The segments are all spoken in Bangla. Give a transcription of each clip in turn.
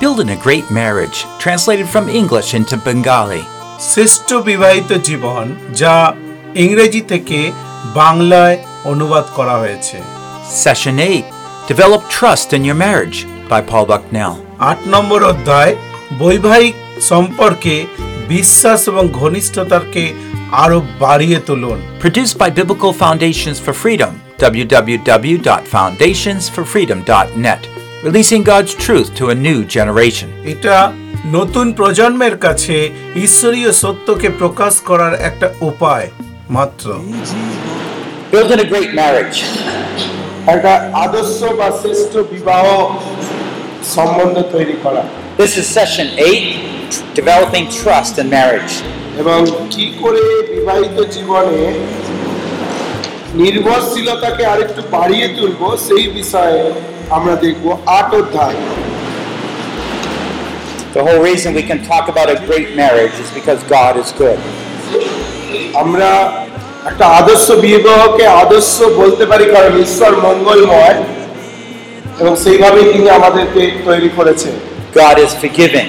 Building a Great Marriage, translated from English into Bengali. শ্রেষ্ঠ বিবাহিত জীবন যা ইংরেজি থেকে বাংলায় অনুবাদ করা হয়েছে Session 8 Develop Trust in Your Marriage by Paul Bucknell. আট নম্বর অধ্যায় বৈবাহিক সম্পর্কে বিশ্বাস এবং ঘনিষ্ঠতাকে আরো বাড়িয়ে তুলুন Produced by Biblical Foundations for Freedom, www.foundationsforfreedom.net, releasing God's truth to a new generation. এটা নতুন প্রজন্মের কাছে ঈশ্বরীয় সত্যকে প্রকাশ করার একটা উপায় মাত্র Building a Great Marriage. একটা আদর্শ বা শ্রেষ্ঠ বিবাহ সম্বন্ধ তৈরি করা This is session 8 Developing Trust in Marriage. এবং কি করে বিবাহিত জীবনে নির্ভরশীলতাকে আরেকটু বাড়িয়ে তুলবো সেই বিষয়ে আমরা দেখব আট অধ্যায় The whole reason we can talk about a great marriage is because God is good. আমরা একটা আদর্শ বিবাহকে আদর্শ বলতে পারি কারণ ঈশ্বর মঙ্গলময় এবং সেইভাবেই তিনি আমাদেরকে তৈরি করেছে God is forgiving.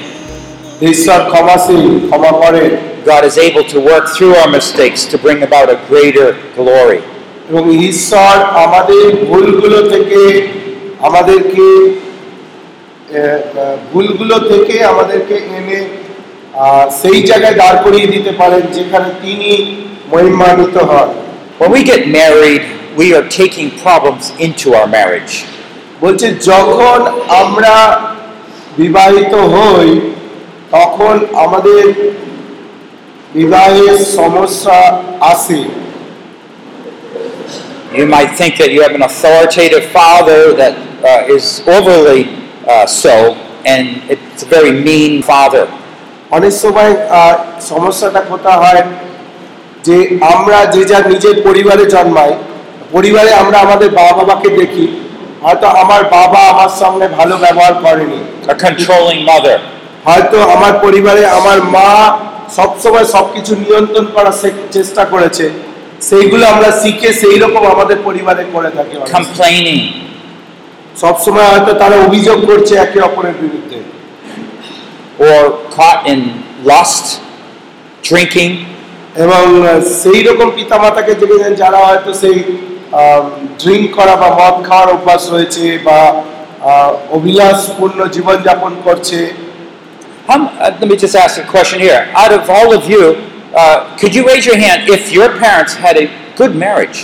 ঈশ্বর ক্ষমাশীল ক্ষমা করেন God is able to work through our mistakes to bring about a greater glory. এবং ঈশ্বর আমাদের ভুলগুলো থেকে আমাদেরকে ভুলগুলো থেকে আমাদেরকে এনে সেই জায়গায় দাঁড় করিয়ে দিতে পারেন যেখানে তিনি মহিমান্বিত হন When we get married, we are taking problems into our marriage. বলছে যখন আমরা বিবাহিত হই তখন আমাদের বিবাহের সমস্যা আসে You might think that you have an authoritative father that uh, is overly uh, so, and it's a very mean father. অনেক সময় সমস্যাটা কোথা হয় যে আমরা যে যার নিজের পরিবারে জন্মাই পরিবারে আমরা আমাদের বাবা বাবাকে দেখি হয়তো আমার বাবা আমার সামনে ভালো ব্যবহার করেনি A controlling mother. হয়তো আমার পরিবারে আমার মা সবসময় সবকিছু নিয়ন্ত্রণ করার চেষ্টা করেছে সেইগুলো আমরা শিখে সেই রকম আমাদের পরিবারে করে থাকি সময়। সবসময় হয়তো তারা অভিযোগ করছে একে অপরের বিরুদ্ধে or caught in lust, drinking, এবং সেই রকম পিতামাতাকে দেখেছেন যারা হয়তো সেই ড্রিঙ্ক করা বা মদ খাওয়ার অভ্যাস রয়েছে বা আহ, অবিলাসপূর্ণ জীবনযাপন করছে uh, let me just ask a question here. Out of all of you, uh, could you raise your hand if your parents had a good marriage?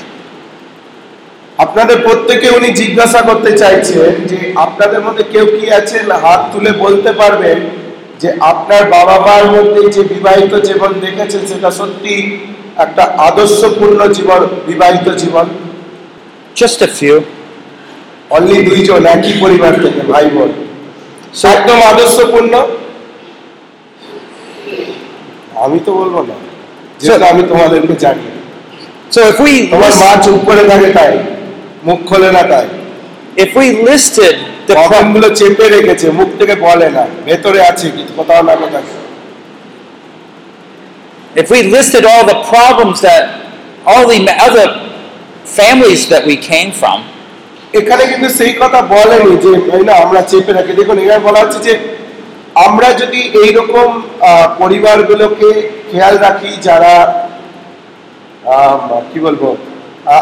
আপনাদের প্রত্যেকে উনি জিজ্ঞাসা করতে চাইছেন যে আপনাদের মধ্যে কেউ কি আছেন হাত তুলে বলতে পারবেন যে আপনার বাবা মার মধ্যে যে বিবাহিত জীবন দেখেছেন সেটা সত্যি একটা আদর্শপূর্ণ জীবন বিবাহিত জীবন Just a few. অনলি দুইজন একই পরিবার থেকে ভাই বোন একদম আদর্শপূর্ণ আমি তো বলব না। যেহেতু আমি তোমাদেরকে জানি। So if we তোমার মা চুপ করে থাকে তাই মুখ খোলে না তাই। If we listed the প্রবলেমগুলো চেপে রেখেছে মুখ থেকে বলে না। ভেতরে আছে কিন্তু কোথাও না কোথাও। If we listed all the problems that all the other families that we came from, এখানে কিন্তু সেই কথা বলেনি যে আমরা চেপে রাখি দেখুন এখানে বলা হচ্ছে যে আমরা যদি এইরকম আহ, পরিবারগুলোকে খেয়াল রাখি যারা কি বলব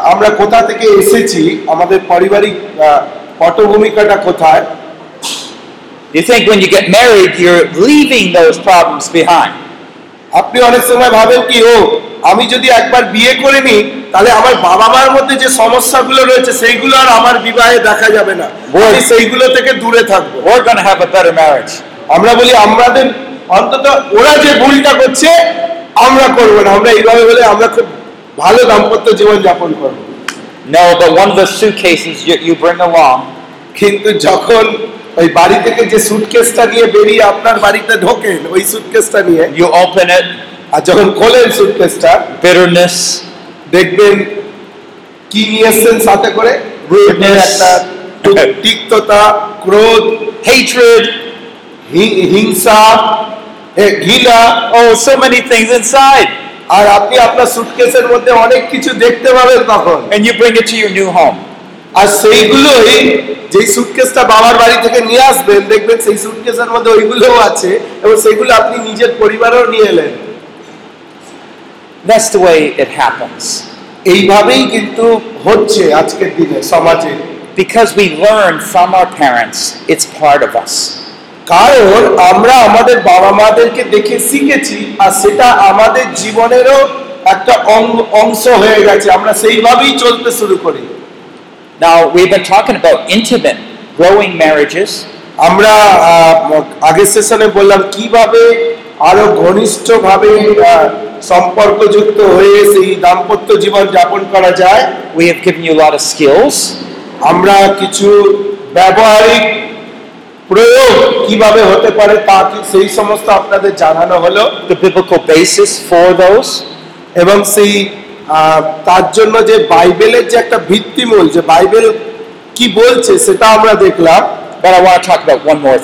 আমরা কোথা থেকে এসেছি আমাদের পারিবারিক পটভূমিকাটা কোথায় you think when you get married, you're leaving those problems behind. আপনি অনেক সময় ভাবেন কি ও আমি যদি একবার বিয়ে করে নিই তাহলে আমার বাবা মার মধ্যে যে সমস্যাগুলো রয়েছে সেইগুলো আর আমার বিবাহে দেখা যাবে না সেইগুলো থেকে দূরে থাকব We're going to have a better marriage. আমরা বলি আমাদের অন্তত ওরা যে ভুলটা করছে আমরা করব না। আমরা এইভাবে বলে আমরা খুব ভালো দাম্পত্য জীবন যাপন করব। No, but one of the suitcases you, you bring along. কিন্তু যখন ওই বাড়ি থেকে যে সুটকেসটা নিয়ে বেরিয়ে আপনার বাড়িতে ঢোকেন ওই সুটকেসটা নিয়ে You open it, আর যখন খোলেন সুটকেসটা bitterness, দেখবেন কি নিয়ে এসছেন সাথে করে? Rudeness. একটা তিক্ততা ক্রোধ। Hatred, হিংসা ঘৃণা oh, so many things inside. আর আপনি আপনার সুটকেসের মধ্যে অনেক কিছু দেখতে পাবেন তখন And you bring it to your new home. আর সেইগুলোই যেই সুটকেসটা বাবার বাড়ি থেকে নিয়ে আসবেন দেখবেন সেই সুটকেসের মধ্যে ওইগুলোও আছে এবং সেইগুলো আপনি নিজের পরিবারেও নিয়ে এলেন That's the way it happens. এইভাবেই কিন্তু হচ্ছে আজকের দিনে সমাজে Because we learn from our parents, it's part of us. কারণ আমরা আমাদের বাবা মাদেরকে দেখে শিখেছি আর সেটা আমাদের জীবনেরও একটা অংশ হয়ে গেছে। আমরা সেইভাবেই চলতে শুরু করি। Now, we've been talking about intimate, growing marriages, আমরা আগের সেশনে বললাম কীভাবে আরও ঘনিষ্ঠ ভাবে সম্পর্কযুক্ত হয়ে সেই দাম্পত্য জীবন যাপন করা যায়। We have given you a lot of skills. আমরা কিছু ব্যবহারিক প্রয়োগ কীভাবে হতে পারে তা কি সেই সমস্ত আপনাদের জানানো হলো the biblical basis for those. এবং সেই তার জন্য যে বাইবেলের যে একটা ভিত্তিমূল যে বাইবেল কি বলছে সেটা আমরা দেখলাম want to talk about one more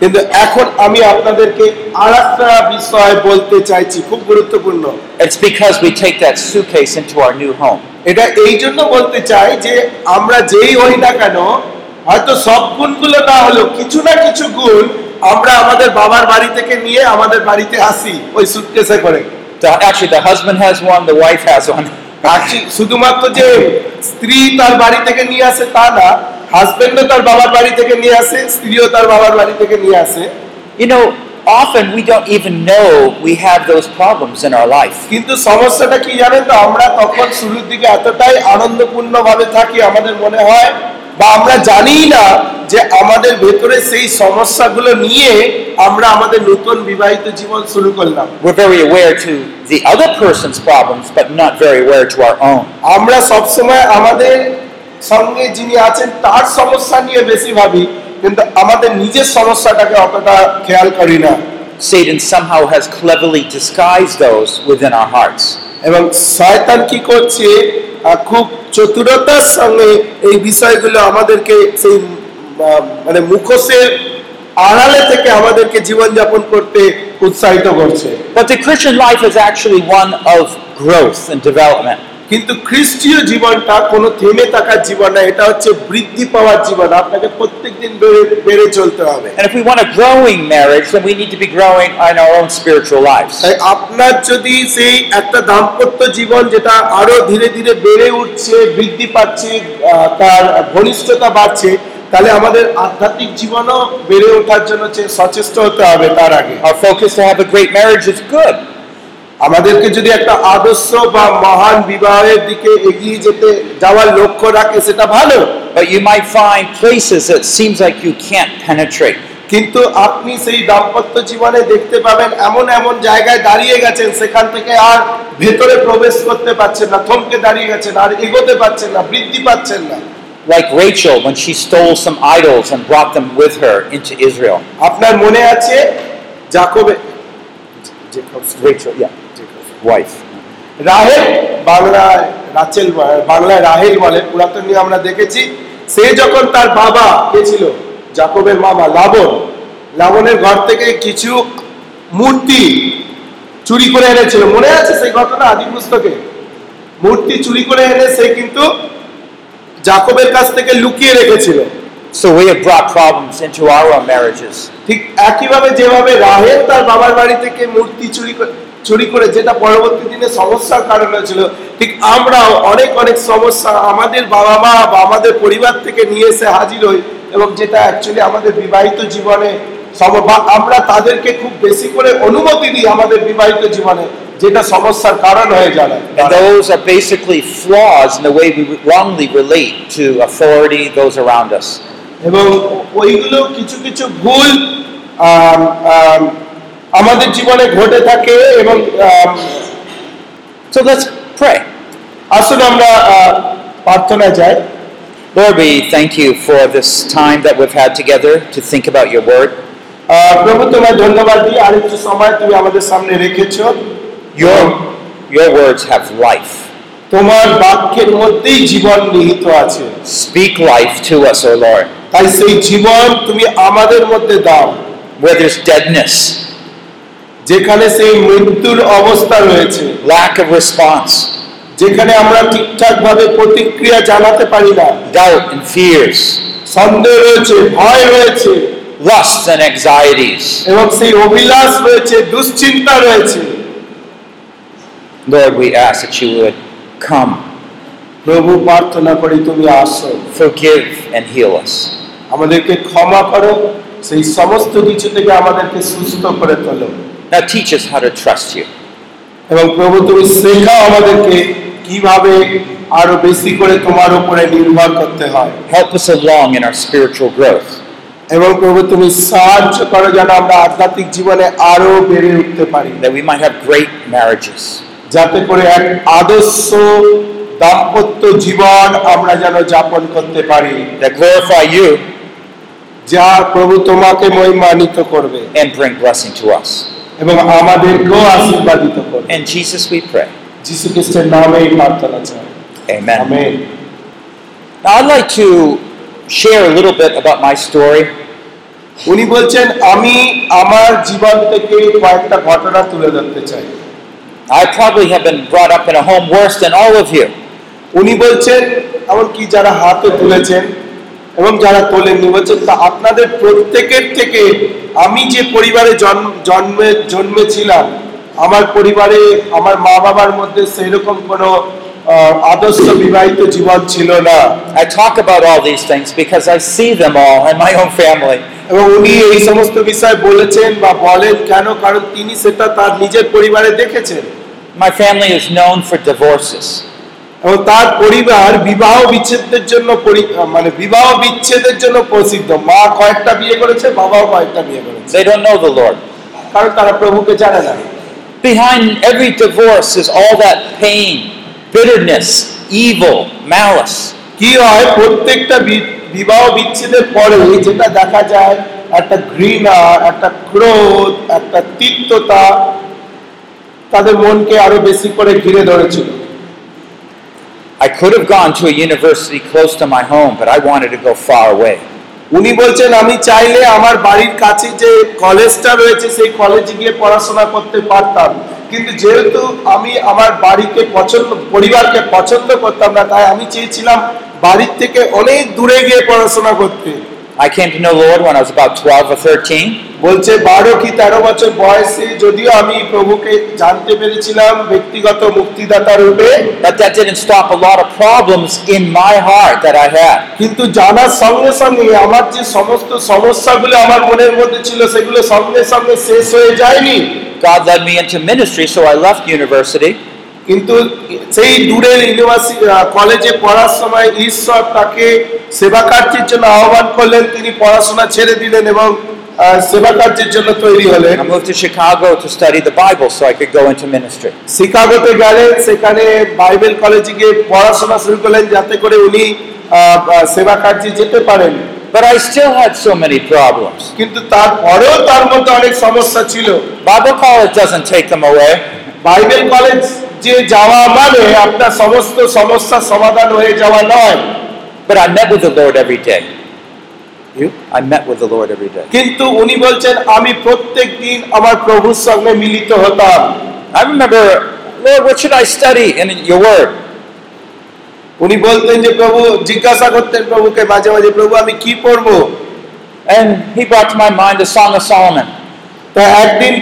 কিন্তু এখন আমি আপনাদেরকে আর একটা বিষয় বলতে চাইছি খুব গুরুত্বপূর্ণ It's because we take that suitcase into our new home. এটা এই জন্য বলতে চাই যে আমরা যেই হই না কেন হয়তো সব গুণগুলো না হলেও কিছু না কিছু গুণ আমরা আমাদের বাবার বাড়ি থেকে নিয়ে আমাদের বাড়িতে আসি ওই সুটকেসে করে actually, the husband has one, the wife has one. শুধুমাত্র যে স্ত্রী তার বাড়ি থেকে নিয়ে আসে তা না হাজবেন্ডও তার বাবার বাড়ি থেকে নিয়ে আসে স্ত্রীও তার বাবার বাড়ি থেকে নিয়ে আসে You know, often we don't even know we have those problems in our life. কিন্তু সমস্যাটা কি জানেন তো আমরা তখন শুরুর দিকে এতটাই আনন্দপূর্ণ ভাবে থাকি আমাদের মনে হয় বা আমরা জানি না যে আমাদের ভেতরে সেই সমস্যাগুলো নিয়ে আমরা আমাদের নতুন বিবাহিত জীবন শুরু করলাম We're very aware to the other person's problems, but not very aware to our own. আমরা সবসময় আমাদের সঙ্গে যিনি আছেন তার সমস্যা নিয়ে বেশি ভাবি কিন্তু আমাদের নিজের সমস্যাটাকে অতটা খেয়াল করি না Satan somehow has cleverly disguised those within our hearts. এবং শয়তান কি করছে খুব চতুরতার সঙ্গে এই বিষয়গুলো আমাদেরকে সেই মানে মুখোশের আড়ালে থেকে আমাদেরকে জীবনযাপন করতে উৎসাহিত করছে But the Christian life is actually one of growth and development. কিন্তু খ্রিস্টীয় জীবনটা কোনো থেমে থাকার জীবন না এটা হচ্ছে বৃদ্ধি পাওয়ার জীবন আপনাকে প্রত্যেকদিন বেড়ে বেড়ে চলতে হবে And if we want a growing marriage, then we need to be growing in our own spiritual lives. তাই আপনার যদি সেই একটা দাম্পত্য জীবন যেটা আরও ধীরে ধীরে বেড়ে উঠছে বৃদ্ধি পাচ্ছে তার ঘনিষ্ঠতা বাড়ছে তাহলে আমাদের আধ্যাত্মিক জীবনও বেড়ে ওঠার জন্য সচেষ্ট হতে হবে তার আগে Our focus to have a great marriage is good. আমাদেরকে যদি একটা আদর্শ বা মহান বিবাহের দিকে এগিয়ে যেতে যাওয়ার লক্ষ্য রাখে সেটা ভালো But you might find places that seems like you can't penetrate. কিন্তু আপনি সেই দাম্পত্য জীবনে দেখতে পাবেন এমন এমন জায়গায় দাঁড়িয়ে গেছেন সেখান থেকে আর ভেতরে প্রবেশ করতে পারছেন না থমকে দাঁড়িয়ে গেছেন আর এগোতে পারছেন না বৃদ্ধি পাচ্ছেন না Like Rachel when she stole some idols and brought them with her into Israel. আপনার মনে আছে জাকবে Rachel, yeah. Wife. রাহেল বাংলায় রাচেল বলে- বাংলায় রাহেল বলে পুরাতন নিয়ে আমরা দেখেছি। সে যখন তার বাবা কে ছিল? জাকবের মামা লাবণ লাবণের ঘর থেকে কিছু মূর্তি চুরি করে এনেছিল। মনে আছে সেই ঘটনা আদি পুস্তকে? মূর্তি চুরি করে এনে সে কিন্তু জাকবের কাছ থেকে লুকিয়ে রেখেছিল। So we have brought problems into our marriages. ঠিক একইভাবে যেভাবে রাহেল তার বাবার বাড়ি থেকে মূর্তি চুরি করে চুরি করে যেটা পরবর্তী দিনে সমস্যার কারণ হয়েছিল ঠিক আমরাও অনেক অনেক সমস্যা আমাদের বাবা মা বা আমাদের পরিবার থেকে নিয়ে এসে হাজির হই এবং যেটা অ্যাকচুয়ালি আমাদের বিবাহিত জীবনে বা আমরা তাদেরকে খুব বেশি করে অনুমতি দিই আমাদের বিবাহিত জীবনে যেটা সমস্যার কারণ হয়ে দাঁড়ায় And those are basically flaws in the way we wrongly relate to authority, those around us. এবং ওইগুলো কিছু কিছু ভুল আমাদের জীবনে ঘটে থাকে এবং আম, So let's pray. আসুন আমরা আহ, প্রার্থনা যাই Lord, we thank you for this time that we've had together to think about your word. আহ, প্রভু তোমায় ধন্যবাদ দিই আরেকটু সময় তুমি আমাদের সামনে রেখেছো Your, your words have life. তোমার বাক্যের মধ্যেই জীবন নিহিত আছে Speak life to us, O Lord. তাই সেই জীবন তুমি আমাদের মধ্যে দাও Where there's deadness, যেখানে সেই মৃত্যুর অবস্থা রয়েছে। Lack of response, যেখানে আমরা ঠিকঠাক ভাবে প্রতিক্রিয়া জানাতে পারি না। Doubt and fears, সন্দেহ রয়েছে ভয় রয়েছে। Lusts and anxieties. এবং সেই অভিলাষ রয়েছে দুশ্চিন্তা রয়েছে। Lord, we ask that you would come, প্রভু প্রার্থনা করি তুমি আসো। Forgive, and heal us. আমাদেরকে ক্ষমা করো সেই সমস্ত কিছু থেকে আমাদেরকে সুস্থ করে তোলো। Now teach us how to trust you. এবং প্রভু তুমি শেখাও আমাদেরকে কীভাবে আরও বেশি করে তোমার উপরে নির্ভর করতে হয় Help us along in our spiritual growth. এবং প্রভু তুমি সাহায্য করো যেন আমরা আধ্যাত্মিক জীবনে আরও বেড়ে উঠতে পারি that we might have great marriages, যাতে করে এক আদর্শ দাম্পত্য জীবন আমরা যেন যাপন করতে পারি that glorify you যা প্রভু তোমাকে মহিমান্বিত করবে and bring blessing to us. এবং আমাদেরকেও আশীর্বাদিত করবে In Jesus we pray. যিশু খ্রিস্টের নামেই প্রার্থনা চাই Amen. Amen Now I'd like to share a little bit about my story. উনি বলছেন আমি আমার জীবন থেকে কয়েকটা ঘটনা তুলে ধরতে চাই I probably have been brought up in a home worse than all of you. উনি বলছেন এমনকি যারা হাতে তুলেছেন এবং যারা তোলেননি বলছেন তা আপনাদের প্রত্যেকের থেকে আমি যে পরিবারে জন্ম জন্মে জন্মেছিলাম আমার পরিবারে আমার মা বাবার মধ্যে সেরকম কোনো আদর্শ বিবাহিত জীবন ছিল না I talk about all these things because I see them all in my own family. এবং উনি এই সমস্ত বিষয় বলেছেন বা বলেন কেন কারণ তিনি সেটা তার নিজের পরিবারে দেখেছেন My family is known for divorces. এবং তার পরিবার বিবাহ বিচ্ছেদের জন্য মানে বিবাহ বিচ্ছেদের জন্য প্রসিদ্ধ মা কয়েকটা বিয়ে করেছে বাবাও কয়েকটা বিয়ে করেছে They don't know the Lord. কারণ তারা প্রভুকে জানে না Behind every divorce is all that pain, bitterness, evil, malice. কি হয় প্রত্যেকটা বিবাহ বিচ্ছেদের পরে যেটা দেখা যায় একটা ঘৃণা একটা ক্রোধ একটা তিক্ততা তাদের মনকে আরও বেশি করে ঘিরে ধরেছিল I could have gone to a university close to my home, but I wanted to go far away. উনি বলছেন আমি চাইলে আমার বাড়ির কাছে যে কলেজটা রয়েছে সেই কলেজে গিয়ে পড়াশোনা করতে পারতাম কিন্তু যেহেতু আমি আমার বাড়িকে পছন্দ পরিবারকে পছন্দ করতাম না তাই আমি চেয়েছিলাম বাড়ির থেকে অনেক দূরে গিয়ে পড়াশোনা করতে I came to know the Lord when I was about 12 or 13. বলছে বারো কি তেরো বছর বয়সে যদিও আমি প্রভুকে জানতে পেরেছিলাম ব্যক্তিগত মুক্তিদাতা রূপে But that didn't stop a lot of problems in my heart that I had. কিন্তু জানার সঙ্গে সঙ্গে আমার যে সমস্ত সমস্যাগুলো আমার মনের মধ্যে ছিল সেগুলো সঙ্গে সঙ্গে শেষ হয়ে যায়নি God led me into ministry, so I left university. কিন্তু সেই দূরের ইউনিভার্সিটি কলেজে পড়ার সময় ঈশ্বর তাকে সেবা কার্যের জন্য আহ্বান করলেন তিনি পড়াশোনা ছেড়ে দিলেন এবং সেবা কার্যের জন্য তৈরি হলেন I moved to Chicago to study the Bible so I could go into ministry. শিকাগোতে গেলেন সেখানে বাইবেল কলেজে গিয়ে পড়াশোনা শুরু করলেন যাতে করে উনি সেবা কার্যে যেতে পারেন But I still had so many problems. কিন্তু তারপরেও তার মধ্যে অনেক সমস্যা ছিল Bible college doesn't take them away. Bible college যে যাওয়া মানে আপনার সমস্ত সমস্যার সমাধান হয়ে যাওয়া নয় But I met with the Lord every day. You? I met with the Lord every day. কিন্তু উনি বলছেন আমি প্রত্যেক দিন আমার প্রভুর সঙ্গে মিলিত হতাম I remember, Lord, what should I study in your word? উনি বলতেন যে প্রভু জিজ্ঞাসা করতেন প্রভুকে মাঝে মাঝে প্রভু আমি কি পড়ব And he brought to my mind the Song of Solomon. তা একদিন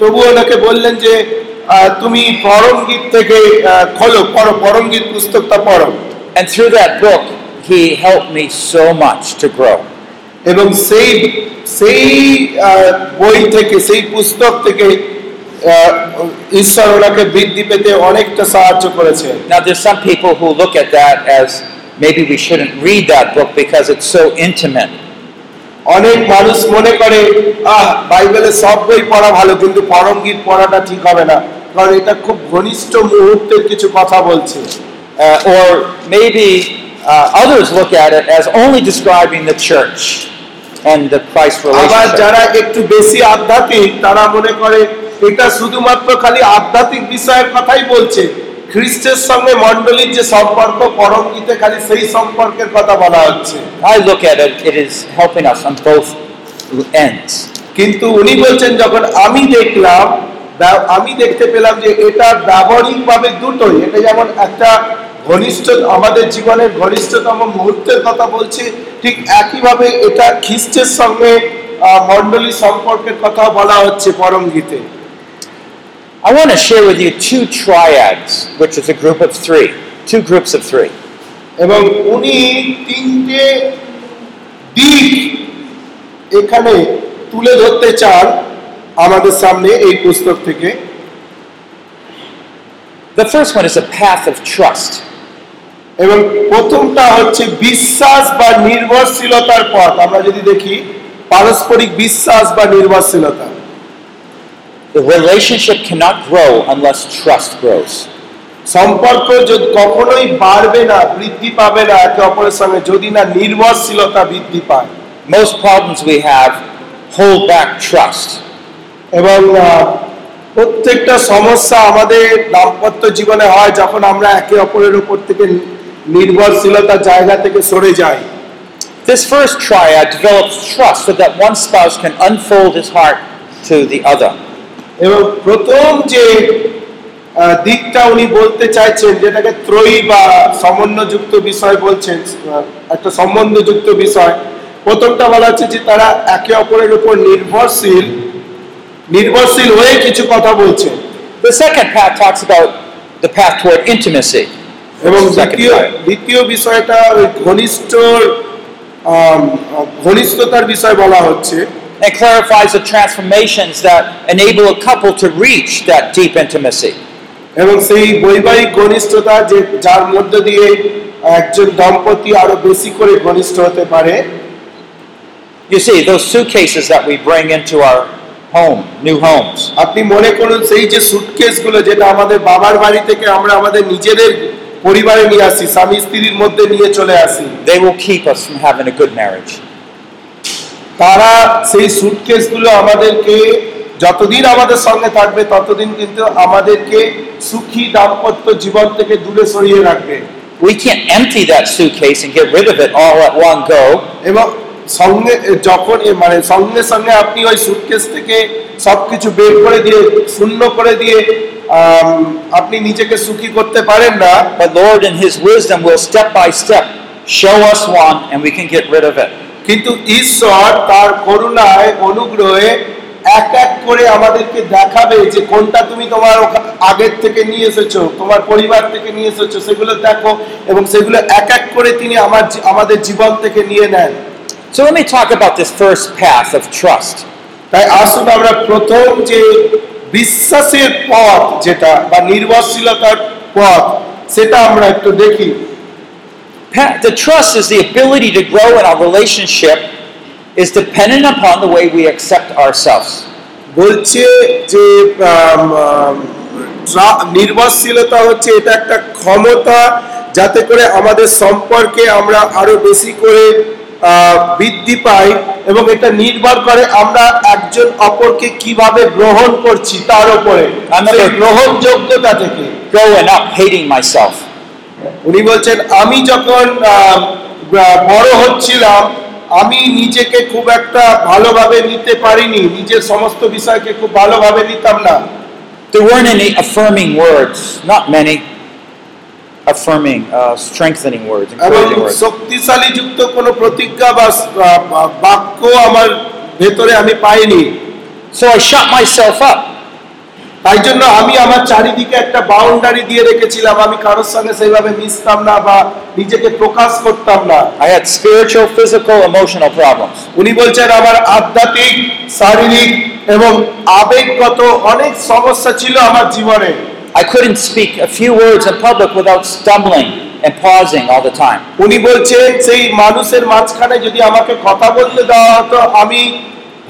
প্রভু ওনাকে বললেন যে তুমি পরম গীত থেকে আহ, খোলো পড়ো পরম গীত পুস্তকটা পড়ো And through that book, he helped me so much to grow. এবং সেই সেই আহ, বই থেকে সেই পুস্তক থেকে আহ, ঈশ্বর ওনাকে বৃদ্ধি পেতে অনেকটা সাহায্য করেছে Now, there's some people who look at that as maybe we shouldn't read that book because it's so intimate. অনেক মানুষ মনে করে আহ বাইবেলের সব বই পড়া ভালো কিন্তু পরম গীত পড়াটা ঠিক হবে না। কারণ এটা খুব ঘনিষ্ঠ মুহূর্তের কিছু কথা বলছে। Uh, or maybe uh, others look at it as only describing the church and the Christ আবার যারা একটু বেশি আধ্যাত্মিক তারা মনে করে এটা শুধুমাত্র খালি আধ্যাত্মিক বিষয়ের কথাই বলছে। খ্রিস্টের সঙ্গে মণ্ডলীর যে সম্পর্ক পরম গীতে খালি সেই সম্পর্কের কথা বলা হচ্ছে I look at it, it is helping us on both ends. কিন্তু উনি বলছেন যখন আমি দেখলাম আমি দেখতে পেলাম যে এটা ব্যবহারিকভাবে দুটোই এটা যেমন একটা ঘনিষ্ঠ আমাদের জীবনের ঘনিষ্ঠতম মুহূর্তের কথা বলছে ঠিক একইভাবে এটা খ্রিস্টের সঙ্গে মণ্ডলী সম্পর্কের কথা বলা হচ্ছে পরম গীতে I want to share with you two triads, which is a group of three, two groups of three. এবং উনি তিনটে দিক এখানে তুলে ধরতে চান আমাদের সামনে এই পুস্তক থেকে The first one is a path of trust. এবং প্রথমটা হচ্ছে বিশ্বাস বা নির্ভরশীলতার পথ আমরা যদি দেখি পারস্পরিক বিশ্বাস বা নির্ভরশীলতা The relationship cannot grow unless trust grows. সম্পর্ক যদি কখনোই বাড়বে না বৃদ্ধি পাবে না একে অপরের সঙ্গে যদি না নির্ভরশীলতা বৃদ্ধি পায় Most problems we have hold back trust. এবং প্রত্যেকটা সমস্যা আমাদের দাম্পত্য জীবনে হয় যখন আমরা একে অপরের উপর থেকে নির্ভরশীলতার জায়গা থেকে সরে যাই This first triad develops trust so that one spouse can unfold his heart to the other. এবং প্রথম যে দিকটা উনি বলতে চাইছেন যেটাকে ত্রয়ী বা সমন্বযুক্ত বিষয় বলছেন একটা সম্বন্ধযুক্ত বিষয় প্রথমটা বলা হচ্ছে যে তারা একে অপরের উপর নির্ভরশীল নির্ভরশীল হয়ে কিছু কথা বলছেন। The second path talks about the path toward intimacy. এবং দ্বিতীয় দ্বিতীয় বিষয়টা ওই ঘনিষ্ঠ ঘনিষ্ঠতার বিষয় বলা হচ্ছে। and clarifies the transformations that enable a couple to reach that deep intimacy. এবং সেই বৈবাহিক ঘনিষ্ঠতা যে যার মধ্য দিয়ে একজন দম্পতি আরো বেশি করে ঘনিষ্ঠ হতে পারে You see, those suitcases that we bring into our home, new homes, আপনি মনে করুন সেই যে সুটকেসগুলো যেটা আমাদের বাবার বাড়ি থেকে আমরা আমাদের নিজেদের পরিবারে নিয়ে আসি স্বামী স্ত্রীর মধ্যে নিয়ে চলে আসি they will keep us from having a good marriage. তারা সেই সুটকেসগুলো আমাদেরকে যতদিন আমাদের সঙ্গে থাকবে ততদিন কিন্তু আমাদেরকে সুখী দাম্পত্য জীবন থেকে দূরে সরিয়ে রাখবে We can't empty that suitcase and get rid of it all at one go. এবং সঙ্গে যখন মানে সঙ্গে সঙ্গে আপনি ওই সুটকেস থেকে সবকিছু বের করে দিয়ে শূন্য করে দিয়ে আপনি নিজেকে সুখী করতে পারেন না But Lord, in His wisdom, will step by step show us one and we can get rid of it. কিন্তু ঈশ্বর তার করুণায় অনুগ্রহে এক এক করে আমাদেরকে দেখাবে যে কোনটা তুমি তোমার আগের থেকে নিয়ে এসেছ তোমার পরিবার থেকে নিয়ে এসেছ সেগুলো দেখো এবং সেগুলো এক এক করে তিনি আমার আমাদের জীবন থেকে নিয়ে নেন So let me talk about this first path of trust. তাই আসুন আমরা প্রথম যে বিশ্বাসের পথ যেটা বা নির্ভরশীলতার পথ সেটা আমরা একটু দেখি The trust is the ability to grow in our relationship is dependent upon the way we accept ourselves. বলছে যে নির্ভরশীলতা হচ্ছে এটা একটা ক্ষমতা যাতে করে আমাদের সম্পর্কে আমরা আরও বেশি করে বৃদ্ধি পাই এবং এটা নির্ভর করে আমরা একজন অপরকে কীভাবে গ্রহণ করছি তার উপরে গ্রহণযোগ্যতা থেকে Growing up hating myself. উনি বলছেন আমি যখন বড় হচ্ছিলাম আমি নিজেকে খুব একটা ভালোভাবে নিতে পারিনি নিজের সমস্ত বিষয়কে খুব ভালোভাবে নিতাম না There weren't any affirming words, not many affirming, uh, strengthening words, encouraging words. শক্তিশালী যুক্ত কোনো প্রতিজ্ঞা বা- বাক্য আমার ভেতরে আমি পাইনি So I shut myself up. তাই জন্য আমি আমার চারিদিকে একটা বাউন্ডারি দিয়ে রেখেছিলাম আমি কারোর সঙ্গে সেইভাবে মিশতাম না বা নিজেকে প্রকাশ করতাম না I had spiritual, physical, emotional problems. উনি বলছেন আমার আধ্যাত্মিক শারীরিক এবং আবেগগত অনেক সমস্যা ছিল আমার জীবনে I couldn't speak a few words in public without stumbling and pausing all the time. উনি বলছেন সেই মানুষের মাঝখানে যদি আমাকে কথা বলতে দেওয়া হতো আমি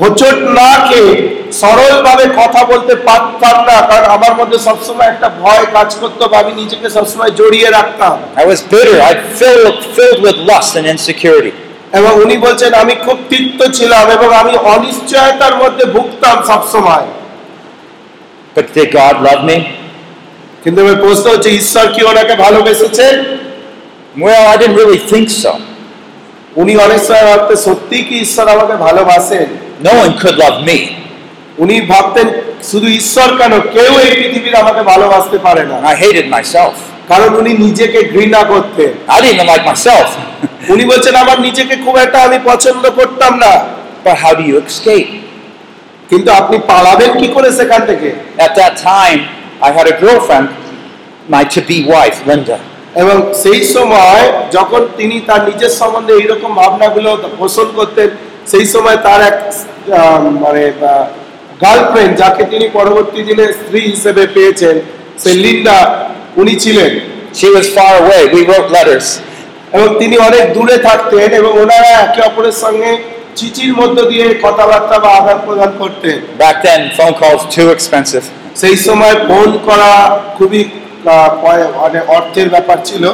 হোচট না খেয়ে সরলভাবে কথা বলতে পারতাম না কারণ আমার মধ্যে সবসময় একটা ভয় কাজ করতো বা আমি নিজেকে সবসময় জড়িয়ে রাখতাম I was bitter. I filled filled with lust and insecurity. এবং উনি বলছেন আমি খুব তিক্ত ছিলাম এবং আমি অনিশ্চয়তার মধ্যে ভুগতাম সবসময় But did God love me? কিন্তু আমার প্রশ্ন হচ্ছে ঈশ্বর কি ওনাকে ভালোবেসেছেন Well, I didn't really think so. উনি অনেক সময় ভাবতে সত্যি কি ঈশ্বর আমাকে ভালোবাসেন No one could love me. উনি ভাবতেন শুধু ঈশ্বর কেন কেউ এই পৃথিবীর আমাকে ভালোবাসতে পারে না I hated myself. কারণ উনি নিজেকে ঘৃণা করতেন I didn't even like myself. উনি বলছেন আমার নিজেকে খুব একটা আমি পছন্দ করতাম না but how do you escape? কিন্তু আপনি পালাবেন কি করে সেখান থেকে At that time, I had a girlfriend, my to be wife, Linda. এবং সেই সময় যখন তিনি তার নিজের সম্বন্ধে এইরকম ভাবনাগুলো পোষণ করতেন সেই সময় তার এক মানে গার্লফ্রেন্ড যাকে তিনি পরবর্তী দিনে স্ত্রী হিসেবে পেয়েছেন সেই লিন্ডা উনি ছিলেন She was far away. We wrote letters. এবং তিনি অনেক দূরে থাকতেন এবং ওনারা একে অপরের সঙ্গে চিঠির মধ্য দিয়ে কথাবার্তা বা আদান প্রদান করতেন Back then, phone calls too expensive. সেই সময় ফোন করা খুবই মানে অর্থের ব্যাপার ছিল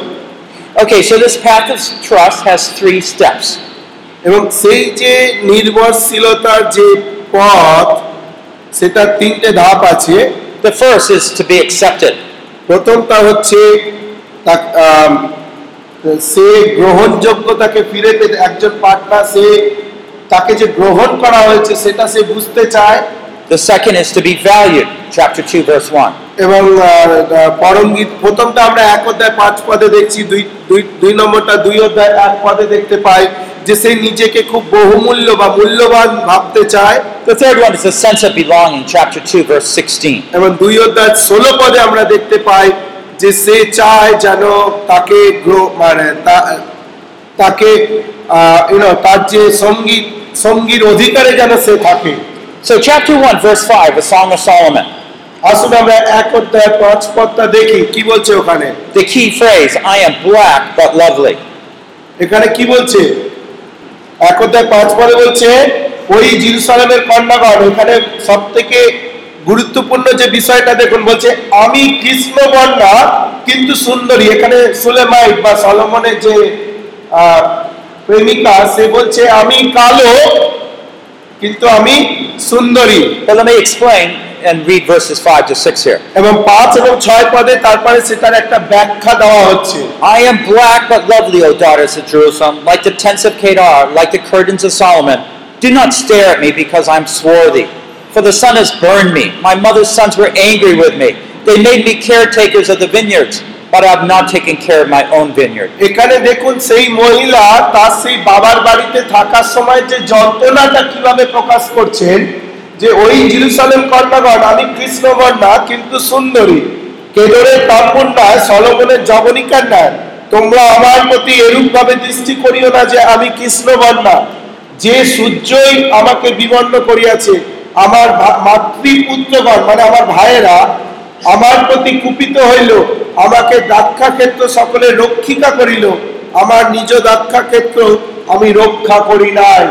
Okay, so this path of trust has three steps. এবং সেই যে নির্ভরশীলতার যে পথ সেটা তিনটে ধাপ আছে The first is to be accepted. প্রথমটা হচ্ছে সে গ্রহণযোগ্যতাকে ফিরে পেতে একজন পার্টনার সে তাকে যে গ্রহণ করা হয়েছে সেটা সে বুঝতে চায় The second is to be valued. Chapter 2, verse 1. এবং পরমগীত প্রথমটা আমরা এক অধ্যায় পাঁচ পদে দেখছি দুই দুই দুই নম্বরটা দুই অধ্যায় এক পদে দেখতে পাই যে সে নিজেকে খুব বহুমূল্য বা মূল্যবান ভাবতে চায় The third one is a sense of belonging. Chapter 2, verse 16. এবং দুই অধ্যায় ষোলো পদে আমরা দেখতে পাই যে সে চায় যেন তাকে মানে তাকে ইউনো তার যে সংগীত সঙ্গীর অধিকারে যেন সে থাকে So, chapter 1, verse 5, a Song of Solomon. আসুন আমরা এক অধ্যায় পাঁচ পদটা দেখি কি বলছে ওখানে The key phrase, I am black but lovely. এখানে কি বলছে এক অধ্যায় পাঁচ পরে বলছে, ওই জিরুসালামের কন্যাগণ এখানে সব থেকে গুরুত্বপূর্ণ যে বিষয়টা দেখুন, বলছে, আমি কৃষ্ণ বর্ণা কিন্তু সুন্দরী। এখানে সুলেমাই বা সলমনের যে প্রেমিকা, সে বলছে, আমি কালো, কিন্তু আমি সুন্দরী But let me explain and read verses 5 to 6 here. এবং পাঁচ এবং ছয় পদে তারপরে সেটার একটা ব্যাখ্যা দেওয়া হচ্ছে I am black but lovely, O daughters of Jerusalem, like the tents of Kedar, like the curtains of Solomon. Do not stare at me because I am swarthy. For the sun has burned me. My mother's sons were angry with me. They made me caretakers of the vineyards, but I have not taken care of my own vineyard. এখানে দেখুন সেই মহিলা তার সেই বাবার বাড়িতে থাকার সময় যে যন্ত্রণাটা কীভাবে প্রকাশ করছেন যে ওই জিরুসালেম কন্যাগণ আমি কৃষ্ণবর্ণা কিন্তু সুন্দরী। কেদরের তাম্বুন্যায় সলমনের জবনিকার ন্যায়। তোমরা আমার প্রতি এরূপ ভাবে দৃষ্টি করিও না যে আমি কৃষ্ণবর্ণা যে সূর্যই আমাকে বিবর্ণ করিয়াছে আমার মাতৃপুত্রগণ মানে আমার ভাইয়েরা আমার প্রতি কুপিত হইল আমাকে দাক্ষা ক্ষেত্র সকলে রক্ষিকা করিল আমার নিজ দাক্ষা ক্ষেত্র আমি রক্ষা করি নাই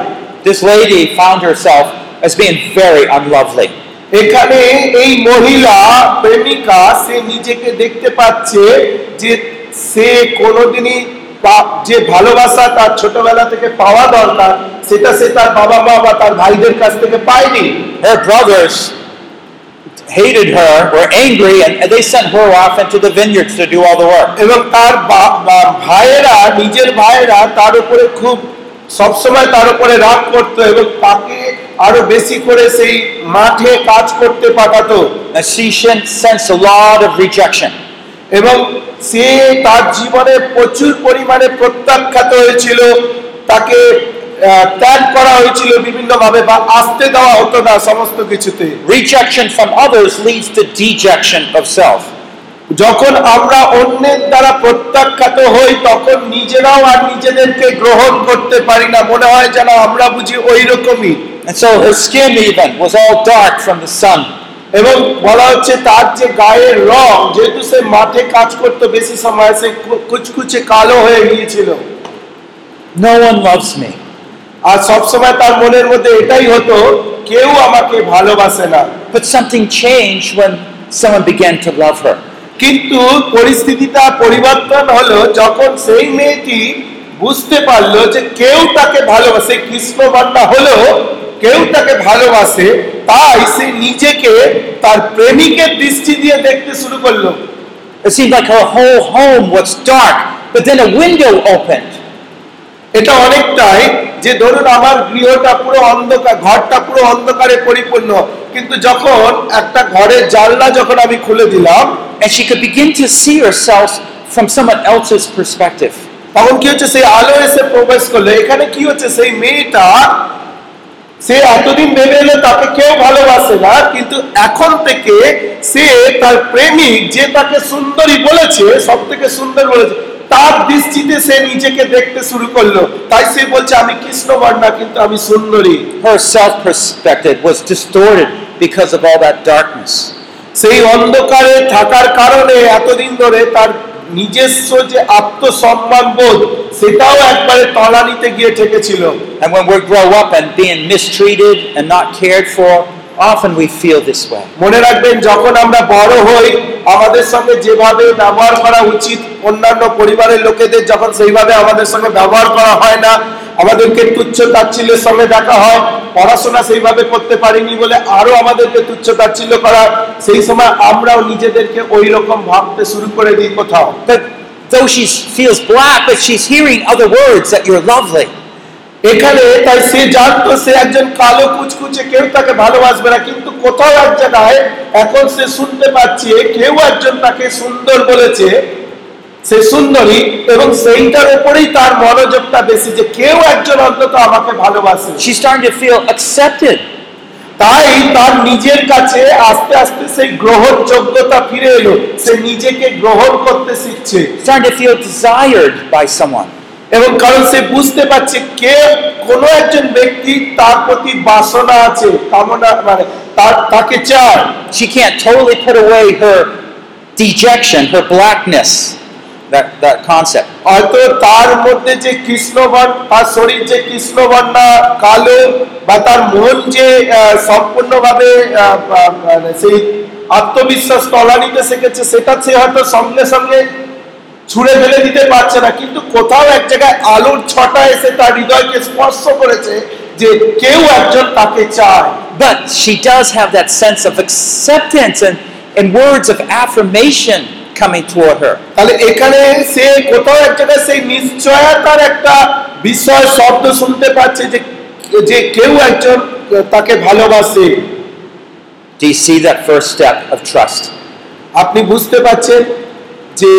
This lady found herself as being very unlovely. এখানে এই মহিলা প্রেমিকা সে নিজেকে দেখতে পাচ্ছে যে সে কোনোদিনই যে ভালোবাসা তার ছোটবেলা থেকে পাওয়া দরকার সেটা সে তার বাবা মা বা তার ভাইদের কাছ থেকে পায়নি Her brothers hated her, were angry, and they sent her off into the vineyards to do all the work. এবং তার বা- বা- ভাইয়েরা নিজের ভাইয়েরা তার উপরে খুব সবসময় তার উপরে রাগ করতো এবং তাকে আরও বেশি করে সেই মাঠে কাজ করতে পাঠাতো she sensed a lot of rejection. এবং সে তার জীবনে প্রচুর পরিমাণে প্রত্যাখ্যাত হয়েছিল তাকে ত্যাগ করা হয়েছিল বিভিন্ন ভাবে বা আসতে দেওয়া হতো না সমস্ত কিছুতে Rejection from others leads to dejection of self. যখন আমরা অন্যের দ্বারা প্রত্যাখ্যাত হই তখন নিজেরাও আর নিজেদেরকে গ্রহণ করতে পারি না মনে হয় যেন আমরা বুঝি ওই রকমই And so her skin even was all dark from the sun. এবং বলা হচ্ছে তার যে গায়ের রং যেহেতু সে মাঠে কাজ করতো বেশি সময় সে কুচকুচে কালো হয়ে গিয়েছিল No one loves me. আর সবসময় তার মনের মধ্যে এটাই হতো কেউ আমাকে ভালোবাসে না But something changed when someone began to love her. কিন্তু পরিস্থিতিটা পরিবর্তন হলো যখন সেই মেয়েটি বুঝতে পারল যে কেউ তাকে ভালোবাসে কৃষ্ণ বান্না হলো কেউ তাকে ভালোবাসে তাই সে নিজেকে তার প্রেমিকের দৃষ্টি দিয়ে দেখতে শুরু করল It seemed like her whole home was dark, but then a window opened. এটা অনেকটাই যে ধরুন আমার গৃহটা পুরো অন্ধকার ঘরটা পুরো অন্ধকারে পরিপূর্ণ। কিন্তু যখন একটা ঘরের জানলা যখন আমি খুলে দিলাম and she could begin to see herself from someone else's perspective. তখন কি হচ্ছে? সেই আলো এসে প্রবেশ করল। এখানে কি হচ্ছে? সেই মেয়েটা সে এতদিন ভেবে এলো তাকে কেউ ভালোবাসে না কিন্তু এখন থেকে সে তার প্রেমিক যে তাকে সুন্দরী বলেছে সব থেকে সুন্দর বলেছে তার দৃষ্টিতে সে নিজেকে দেখতে শুরু করল। তাই সে বলছে আমি কৃষ্ণ বর্ণা কিন্তু আমি সুন্দরী। Herself perspective was distorted because of all that darkness সেই অন্ধকারে থাকার কারণে এতদিন ধরে তার নিজস্ব যে আত্মসম্মান বোধ সেটাও একবারে তলা গিয়ে ঠেকেছিল। And one way grow up and being mistreated and not cared for often we feel this way. মনে রাখবেন যখন আমরা বড় হই আমাদের সঙ্গে যেভাবে ব্যবহার করা উচিত অন্যান্য পরিবারের লোকেদের যখন সেইভাবে আমাদের সঙ্গে ব্যবহার করা হয় না আমাদেরকে তুচ্ছ তাচ্ছিল্যের সঙ্গে দেখা হয় পড়াশোনা সেইভাবে করতে পারিনি বলে আরও আমাদেরকে তুচ্ছ তাচ্ছিল্য করা। সেই সময় আমরাও নিজেদেরকে ওই রকম ভাবতে শুরু করে দিই কোথাও though she feels black, but she's hearing other words that you're lovely. এখানে তাই সে জানতো সে একজন কালো কুচকুচে কেউ তাকে ভালোবাসবে না কিন্তু কোথাও এক জায়গায় এখন সে শুনতে পাচ্ছে কেউ একজন তাকে সুন্দর বলেছে সে সুন্দরী এবং সেইটার উপরেই তার মনোযোগটা বেশি যে কেউ একজন অন্তত আমাকে ভালোবাসে She's starting to feel accepted. তাই তার নিজের কাছে আস্তে আস্তে সেই গ্রহণযোগ্যতা ফিরে এলো সে নিজেকে গ্রহণ করতে শিখছে starting to feel desired by someone. এবং কারণ সে বুঝতে পারছে কে কোন একজন ব্যক্তি তার প্রতি বাসনা আছে কামনা মানে তার তাকে চায় She can't totally put away her dejection, her blackness, that, that concept. হয়তো তার মধ্যে যে কৃষ্ণবর্ণ তার শরীর যে কৃষ্ণবর্ণা কালো বা তার মন যে সম্পূর্ণভাবে মানে সেই আত্মবিশ্বাস তলানিতে শিখেছে সেটা সে হয়তো সঙ্গে সঙ্গে ছুঁড়ে ফেলে দিতে পারছে না কিন্তু কোথাও এক জায়গায় আলোর ছটা এসে তার হৃদয়কে স্পর্শ করেছে যে কেউ একজন তাকে চায় But she does have that sense of acceptance and, and words of affirmation coming toward her. তাহলে এখানে সে কোথাও এক জায়গায় সেই নিশ্চয়তার একটা বিষয় শব্দ শুনতে পাচ্ছে যে যে কেউ একজন তাকে ভালোবাসে Do you see that first step of trust? আপনি বুঝতে পারছেন যে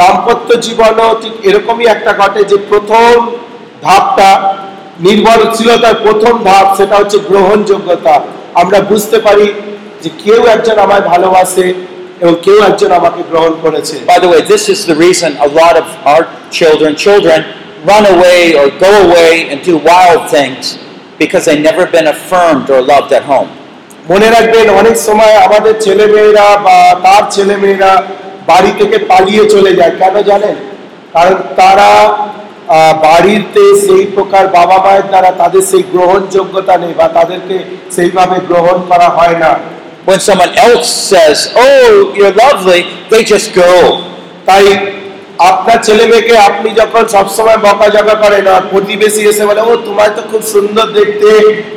দাম্পত্য জীবনও ঠিক এরকমই একটা ঘটে যে প্রথম ধাপটা নির্ভরশীলতার প্রথম ধাপ সেটা হচ্ছে গ্রহণযোগ্যতা আমরা বুঝতে পারি যে কেউ একজন আমায় ভালোবাসে এবং কেউ একজন আমাকে গ্রহণ করেছে By the way, this is the reason a lot of our children, children run away or go away and do wild things because they never been affirmed or loved at home. মনে রাখবেন অনেক সময় আমাদের ছেলেমেয়েরা বা তার ছেলেমেয়েরা বাড়ি থেকে পালিয়ে চলে যায়। কেন জানেন? কারণ তারা বাড়িতে সেই প্রকার বাবা মায়ের দ্বারা তাদের সেই গ্রহণযোগ্যতা নেই বা তাদেরকে সেইভাবে গ্রহণ করা হয় না। When someone else says, Oh, you're lovely, they just go. তাই আপনার ছেলে মেয়েকে আপনি যখন সবসময় বকাঝকা করেন আর প্রতিবেশী এসে বলে ও তোমায় তো খুব সুন্দর দেখতে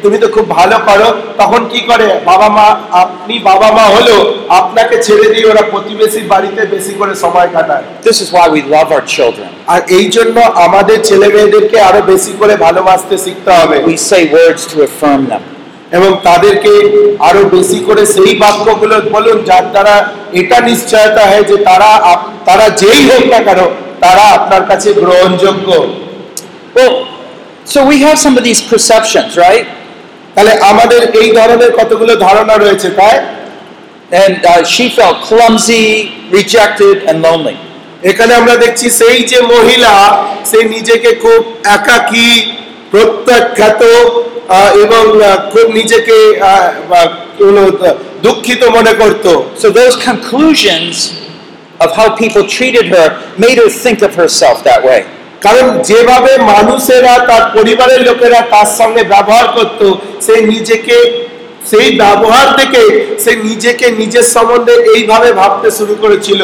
তুমি তো খুব ভালো করো তখন কি করে বাবা মা আপনি বাবা মা হলো আপনাকে ছেড়ে দিয়ে ওরা প্রতিবেশীর বাড়িতে বেশি করে সময় কাটায় This is why we love our children. আর এই জন্য আমাদের ছেলে মেয়েদেরকে আরও বেশি করে ভালোবাসতে শিখতে হবে We say words to affirm them. এবং তাদেরকে আরও বেশি করে সেই বাক্যগুলো বলুন যার দ্বারা এটা নিশ্চয়তা হয় যে তারা তারা যেই হোক না কেন তারা আপনার কাছে গ্রহণযোগ্য Well, so we have some of these perceptions, right? তাহলে আমাদের এই ধরনের কতগুলো ধারণা রয়েছে তাই And uh, she felt clumsy, rejected, and lonely. এখানে আমরা দেখছি সেই যে মহিলা সে নিজেকে খুব একাকী প্রত্যাখ্যাত এবং খুব নিজেকে দুঃখিত মনে করতো So those conclusions of how people treated her made her think of herself that way. কারণ যেভাবে মানুষেরা তার পরিবারের লোকেরা তার সঙ্গে ব্যবহার করত সে নিজেকে সেই ব্যবহার থেকে সে নিজেকে নিজের সম্বন্ধে এইভাবে ভাবতে শুরু করেছিল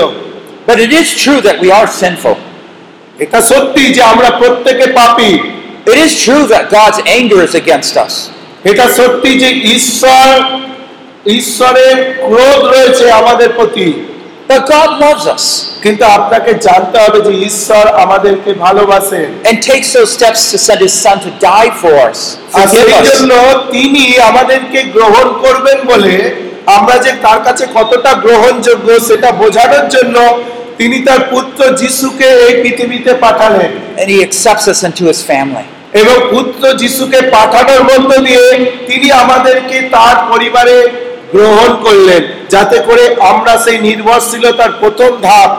But it is true that we are sinful. এটা সত্যি যে আমরা প্রত্যেকে পাপী It is true that God's anger is against us. এটা সত্যি যে ঈশ্বর ঈশ্বরের ক্রোধ রয়েছে আমাদের প্রতি But God loves us কিন্তু আপনাকে জানতে হবে যে ঈশ্বর আমাদেরকে ভালোবাসেন and takes those steps to send his son to die for us. আর. জন্য তিনি আমাদেরকে গ্রহণ করবেন বলে আমরা যে তার কাছে কতটা গ্রহণযোগ্য সেটা বোঝানোর জন্য তিনি তার পুত্র যিশুকে এই পৃথিবীতে পাঠালেন And he accepts us into his family. এবং পুত্র যিশুকে পাঠানোর মধ্য দিয়ে তিনি আমাদেরকে তার পরিবারে গ্রহণ করলেন যাতে করে আমরা সেই নির্ভরশীলতার প্রথম ধাপ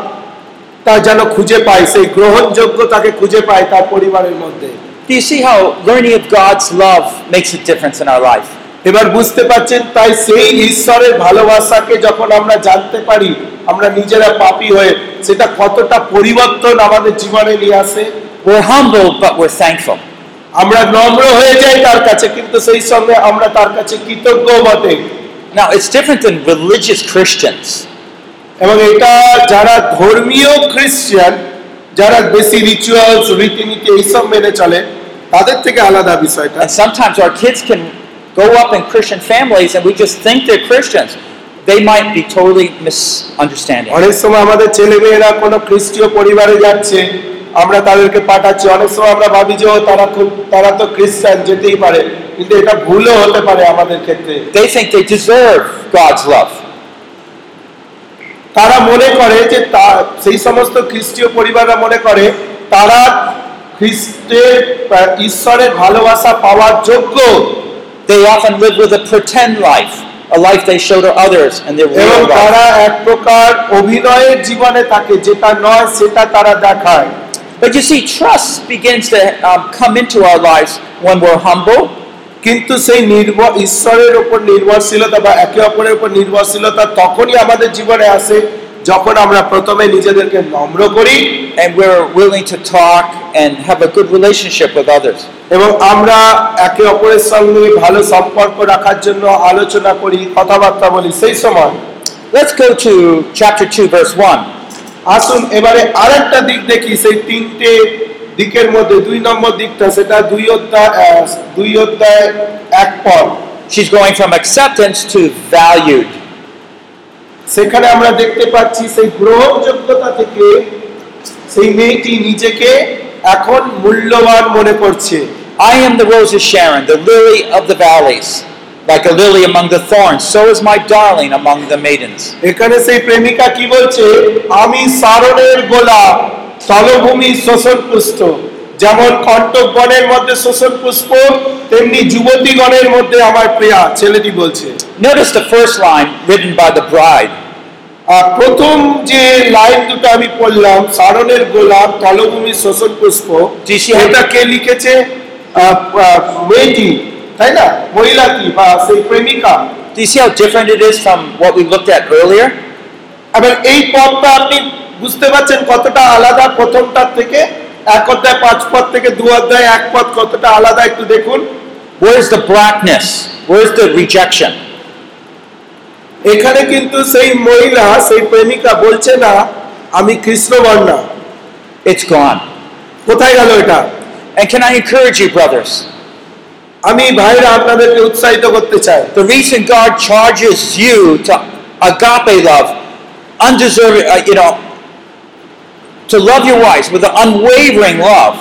তা যেন খুঁজে পাই সেই গ্রহণযোগ্যতাকে খুঁজে পাই তার পরিবারের মধ্যে you see how learning of God's love makes a difference in our life? এবার বুঝতে পারছেন তাই সেই ঈশ্বরের ভালোবাসাকে যখন আমরা জানতে পারি আমরা নিজেরা পাপী হয়ে সেটা কতটা পরিবর্তন আমাদের জীবনে নিয়ে আসে We're humble, but we're thankful. আমরা নম্র হয়ে যাই তার কাছে কিন্তু সেই সঙ্গে আমরা তার কাছে কৃতজ্ঞ বটে Now, it's different than religious Christians. এবং এটা যারা ধর্মীয় খ্রিস্টান যারা বেশি রিচুয়ালস রীতিনীতি এইসব মেনে চলে তাদের থেকে আলাদা বিষয়টা And sometimes our kids can go up in Christian families and we just think they're Christians. They might be totally misunderstanding. অনেক সময় আমাদের ছেলে মেয়েরা কোনো খ্রিস্টীয় পরিবারে যাচ্ছে আমরা তাদেরকে পাঠাচ্ছি। অনেক সময় আমরা ভাবি যে তারা খুব তারা তো খ্রিস্টান যেতেই পারে। কিন্তু এটা ভুলও হতে পারে আমাদের ক্ষেত্রে। They think they deserve God's love. তারা মনে করে যে সেই সমস্ত খ্রিস্টীয় পরিবাররা মনে করে তারা খ্রিস্টের ঈশ্বরের ভালোবাসা পাওয়ার যোগ্য। They often live with a pretend life, a life they show to others and their এবং real life. তারা এক প্রকার অভিনয়ের জীবনে থাকে যেটা নয় সেটা তারা দেখায়। But you see, trust begins to um, come into our lives when we're humble কিন্তু সেই নির্ভর ঈশ্বরের উপর নির্ভরশীলতা বা একে অপরের উপর নির্ভরশীলতা তখনই আমাদের জীবনে আসে যখন আমরা প্রথমে নিজেদেরকে নম্র করি and we're willing to talk and have a good relationship with others. এবং আমরা একে অপরের সঙ্গে ভালো সম্পর্ক রাখার জন্য আলোচনা করি কথাবার্তা বলি সেই সময় Let's go to chapter 2, verse 1. আসুন এবারে আরেকটা দিক দেখি সেই তিনটে দিকের মধ্যে দুই নম্বর দিকটা সেটা দুই অধ্যায় দুই অধ্যায় এক পদ She's going from acceptance to valued. সেখানে আমরা দেখতে পাচ্ছি সেই গ্রহণযোগ্যতা থেকে সেই মেয়েটি নিজেকে এখন মূল্যবান মনে করছে I am the rose of Sharon, the lily of the valleys. Like a lily among the thorns, so is my darling among the maidens. এখানে সেই প্রেমিকা কি বলছে? আমি সারণের গোলাপ স্থলভূমি শোষণ পুষ্ট যেমন কণ্টক বনের মধ্যে শোষণ পুষ্প তেমনি যুবতীগণের মধ্যে আমার প্রিয়া ছেলেটি বলছে। Notice the first line written by the bride. আর প্রথম যে লাইন দুটো আমি পড়লাম সারণের গোলাপ তলভূমি শোষণ পুষ্প এটা কে লিখেছে? মেয়েটি। তাই না? মহিলা কি বা সেই প্রেমিকা? This is different it is from what we looked at earlier আবার এই পথটা আপনি বুঝতে পারছেন কতটা আলাদা প্রথমটার থেকে? এক অধ্যায় পাঁচ পথ থেকে দু অধ্যায় এক পথ কতটা আলাদা একটু দেখুন। Where is the blackness where is the rejection এখানে কিন্তু সেই মহিলা সেই প্রেমিকা বলছে না আমি কৃষ্ণবর্ণ। না ইটস গন কোথায় গেল এটা? এখানে I encourage you brothers আমি ভাইরা আপনাদেরকে উৎসাহিত করতে চাই The reason God charges you to agape love, undeserving, uh, you know, to love your wives with an unwavering love,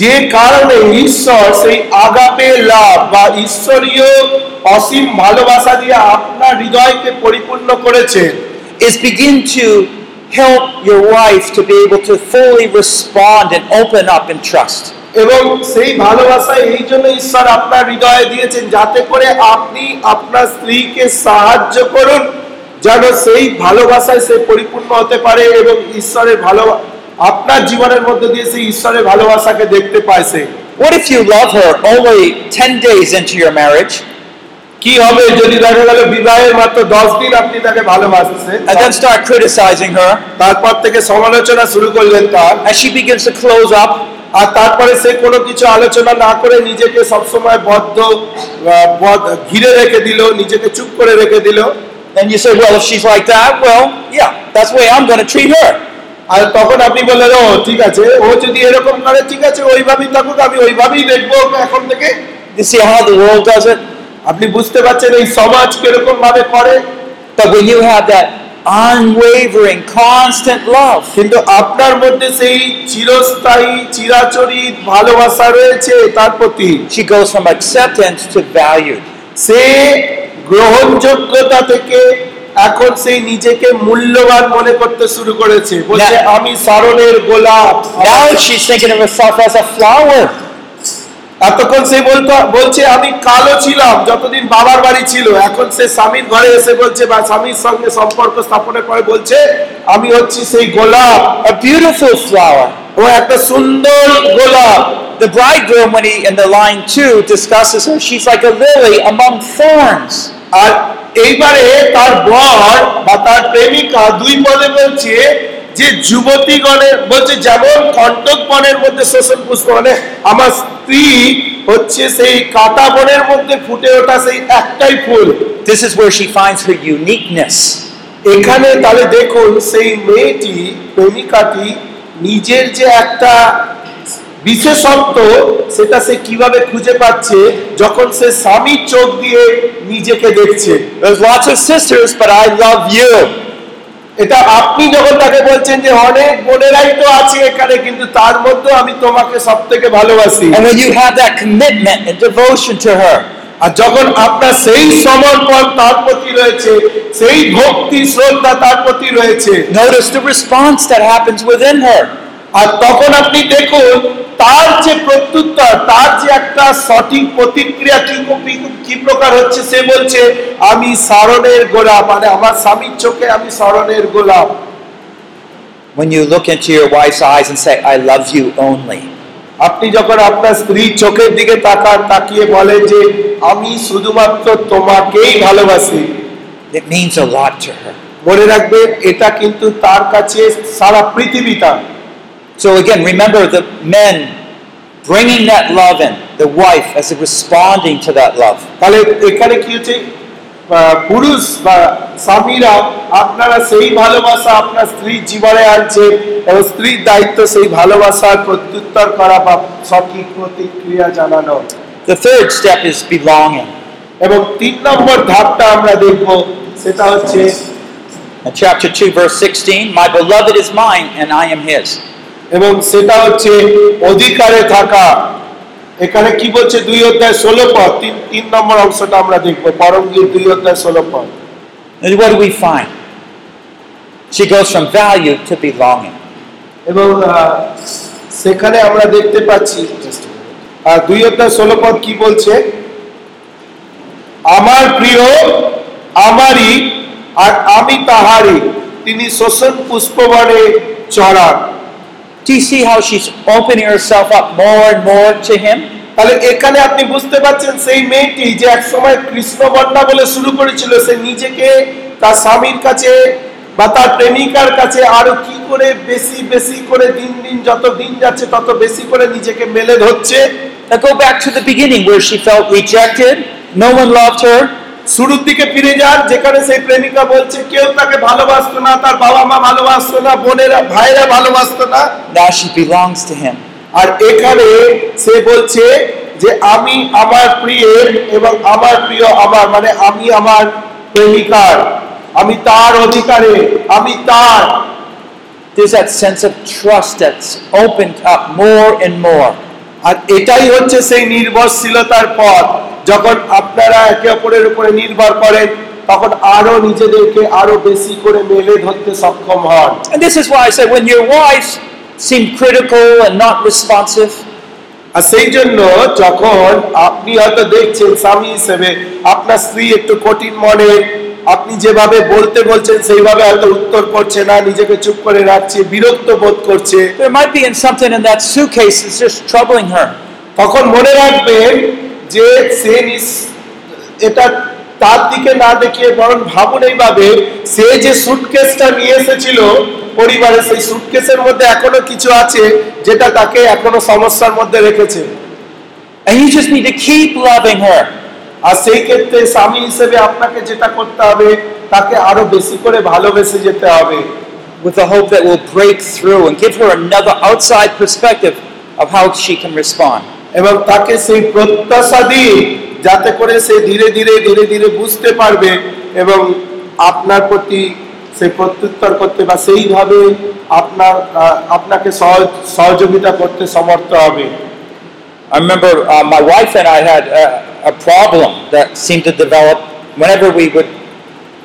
যে কারণে ঈশ্বর সেই আগাপে লাভ বা ঈশ্বরীয় অসীম ভালোবাসা দিয়ে আপনার হৃদয়কে পরিপূর্ণ করেছেন is begin to help your wife to be able to fully respond and open up in trust. এবং সেই ভালোবাসা এই জন্য ঈশ্বর আপনার হৃদয়ে দিয়েছেন যাতে করে আপনি আপনার স্ত্রীকে সাহায্য করুন যেন সেই ভালোবাসায় সে পরিপূর্ণ হতে পারে এবং ঈশ্বরের ভালো আপনার জীবনের মধ্যে দিয়ে সেই ঈশ্বরের ভালোবাসাকে দেখতে পায় সে। What if you love her only 10 days into your marriage? কি হবে যদি দেখা গেল বিবাহের মাত্র দশ দিন আপনি তাকে ভালোবাসছেন? And then start criticizing her? তারপর থেকে সমালোচনা শুরু করলেন তার। And she begins to close up? আর তারপরে সে কোনো কিছু আলোচনা না করে নিজেকে সবসময় বদ্ধ ঘিরে রেখে দিল নিজেকে চুপ করে রেখে দিল Then you say, well, if she's like that, well, yeah, that's the way I'm going to treat her. আর তখন আপনি বললেন ও ঠিক আছে ও যদি এরকম করে ঠিক আছে ওইভাবেই থাকুক আমি ওইভাবেই দেখব এখন থেকে You see how the world does it? আপনি বুঝতে পারছেন এই সমাজ কীরকম ভাবে করে But when you have that unwavering, constant love. কিন্তু আপনার মধ্যে সেই চিরস্থায়ী চিরাচরিত ভালোবাসা রয়েছে তার প্রতি She goes from acceptance to value. সে গ্রহণযোগ্যতা থেকে এখন সেই নিজেকে মূল্যবান মনে করতে শুরু করেছে বলছে আমি সারণের গোলাপ Now she's thinking of herself as a flower. এতক্ষণ সে বলতো বলছে আমি কালো ছিলাম যতদিন বাবার বাড়ি ছিল এখন সে স্বামীর ঘরে এসে বলছে বা স্বামীর সঙ্গে সম্পর্ক স্থাপনের পরে বলছে আমি হচ্ছি সেই গোলাপ beautiful flower. ও একটা সুন্দর গোলাপ The bridegroom, when he in the line two discusses her, she's like a lily among thorns. আর এইবারে তার বর বা তার প্রেমিকা দুই পদে বলছে যে যুবতীগণের বলছে যেমন কণ্টক বনের মধ্যে শোষণ পুষ্প মানে আমার স্ত্রী হচ্ছে সেই কাটা বনের মধ্যে ফুটে ওঠা সেই একটাই ফুল This is where she finds her uniqueness. এখানে তাহলে দেখুন সেই মেয়েটি প্রেমিকাটি নিজের যে একটা বিশেষত্ব সেটা সে কীভাবে খুঁজে পাচ্ছে যখন সে স্বামীর চোখ দিয়ে নিজেকে দেখছে There's lots of sisters, but I love you. এটা আপনি যখন তাকে বলছেন যে অনেক বোনেরাই তো আছে এখানে কিন্তু তার মধ্যে আমি তোমাকে সব থেকে ভালোবাসি And when you have that commitment and devotion to her, আর যখন আপনার সেই সমর্পণ তার প্রতি রয়েছে সেই ভক্তি শ্রদ্ধা তার প্রতি রয়েছে notice the response that happens within her. আর তখন আপনি দেখুন তার যে প্রত্যুত্তর তার যে একটা সঠিক প্রতিক্রিয়া কি কি- প্রকার হচ্ছে সে বলছে আমি স্মরণের গোলাপ মানে আমার স্বামীর চোখে আমি স্মরণের গোলাপ When you look into your wife's eyes and say, I love you only. আপনি যখন আপনার স্ত্রীর চোখের দিকে তাকান তাকিয়ে বলেন যে আমি শুধুমাত্র তোমাকেই ভালোবাসি It means a lot to her. মনে রাখবেন এটা কিন্তু তার কাছে সারা পৃথিবীটা So again, remember the men bringing that love in, the wife as responding to that love. তাহলে এখানে কি হচ্ছে আহ, পুরুষ বা স্বামীরা আপনারা সেই ভালোবাসা আপনার স্ত্রীর জীবনে আনছে এবং স্ত্রীর দায়িত্ব সেই ভালোবাসার প্রত্যুত্তর করা বা সঠিক প্রতিক্রিয়া জানানো The third step is belonging. এবং তিন নম্বর ধাপটা আমরা দেখব সেটা হচ্ছে In chapter 2, verse 16, My beloved is mine and I am his. এবং সেটা হচ্ছে অধিকারে থাকা। এখানে কি বলছে? দুই অধ্যায় ষোলো পদ। তিন তিন নম্বর অংশটা আমরা দেখব। পরমগীর দুই অধ্যায় ষোলো পদ। And what do we find? She goes from value to belonging. এবং সেখানে আমরা দেখতে পাচ্ছি আর দুই অধ্যায় ষোলো পদ কি বলছে? আমার প্রিয় আমারই আর আমি তাহারই। তিনি শোষণ পুষ্পবনে চড়ান। Do you see how she's opening herself up more and more to him? তাহলে এখানে আপনি বুঝতে পারছেন সেই মেয়েটি যে এক সময় কৃষ্ণ বন্যা বলে শুরু করেছিল সে নিজেকে তার স্বামীর কাছে বা তার প্রেমিকার কাছে আরও কি করে বেশি বেশি করে দিন দিন যত দিন যাচ্ছে তত বেশি করে নিজেকে মেলে ধরছে Now go back to the beginning where she felt rejected, no one loved her. শুরুর দিকে ফিরে যান যেখানে সেই প্রেমিকা বলছে কেউ তাকে ভালোবাসতো না তার বাবা মা ভালোবাসতো না বোনেরা ভাইরা ভালোবাসতো না Now she belongs to him. আর এখানে সে বলছে যে আমি আমার প্রিয়ের এবং আমার প্রিয় আমার মানে আমি আমার প্রেমিকার আমি তার অধিকারে আমি তার There's that sense of trust that's opened up more and more. আর এটাই হচ্ছে সেই নির্ভরশীলতার পথ যখন আপনারা একে অপরের উপরে নির্ভর করেন তখন আরও নিজেদেরকে আরও বেশি করে মেলে ধরতে সক্ষম হন And this is why I said when your wives seem critical and not responsive, আর সেই জন্য যখন আপনি হয়তো দেখছেন স্বামী হিসেবে আপনার স্ত্রী একটু কঠিন মনে আপনি যেভাবে বলতে বলছেন সেইভাবে হয়তো উত্তর করছে না নিজেকে চুপ করে রাখছে বিরক্ত বোধ করছে there might be in something in that suitcase that's just troubling her. তখন মনে রাখবেন যে সে এটা তার দিকে না দেখিয়ে বরং ভাবুন এইভাবে সে যে সুটকেসটা নিয়ে এসেছিল পরিবারে সেই সুটকেসের মধ্যে এখনও কিছু আছে যেটা তাকে এখনও সমস্যার মধ্যে রেখেছে And you just need to keep loving her. আর সেই ক্ষেত্রে স্বামী হিসেবে আপনাকে যেটা করতে হবে তাকে আরও বেশি করে ভালোবেসে যেতে হবে with the hope that we'll break through and give her another outside perspective of how she can respond. এবং তাকে সেই প্রত্যাশা দিয়ে যাতে করে সে ধীরে ধীরে ধীরে ধীরে বুঝতে পারবে এবং আপনার প্রতি সে প্রত্যুত্তর করতে বা সেইভাবে আপনার আপনাকে সহজ সহযোগিতা করতে সমর্থ হবে I remember uh, my wife and I had a, a problem that seemed to develop whenever we would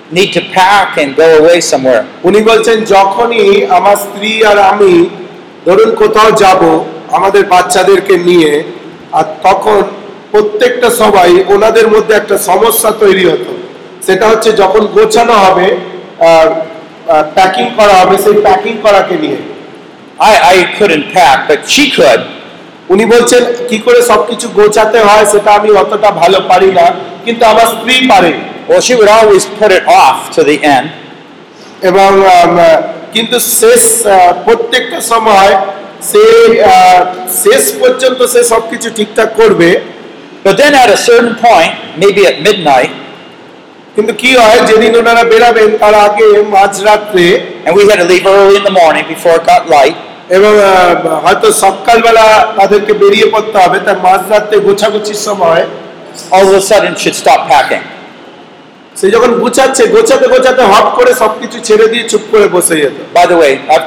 need to pack and go away somewhere. উনি বলছেন যখনই আমার স্ত্রী আর আমি ধরুন কোথাও যাব আমাদের বাচ্চাদেরকে নিয়ে আর তখন প্রত্যেকটা সবাই ওনাদের মধ্যে একটা সমস্যা তৈরি হতো সেটা হচ্ছে যখন গোছানো হবে প্যাকিং করা হবে সেই প্যাকিং করাকে নিয়ে I, I couldn't pack, but she could. উনি বলছেন কি করে সবকিছু গোছাতে হয় সেটা আমি অতটা ভালো পারি না কিন্তু আমার স্ত্রী পারে Well, she would always put it off to the end. এবং কিন্তু শেষ প্রত্যেকটা সময় সে শেষ পর্যন্ত সে সবকিছু ঠিকঠাক করবে But then at a certain point, maybe at midnight, কিন্তু কি হয় যেদিন ওনারা বেরাবেন তার আগে মাঝরাত্রে and we had to leave early in the morning before it got light, এবং হয়তো সকালবেলা তাদেরকে বেরিয়ে পড়তে হবে তার মাঝরাত্রে গোছাগুছির সময় all of a sudden she'd stop packing. সে যখন গুছাচ্ছে গোছাতে গোছাতে হট করে সবকিছু ছেড়ে দিয়ে চুপ করে বসে যেত By the way, I've,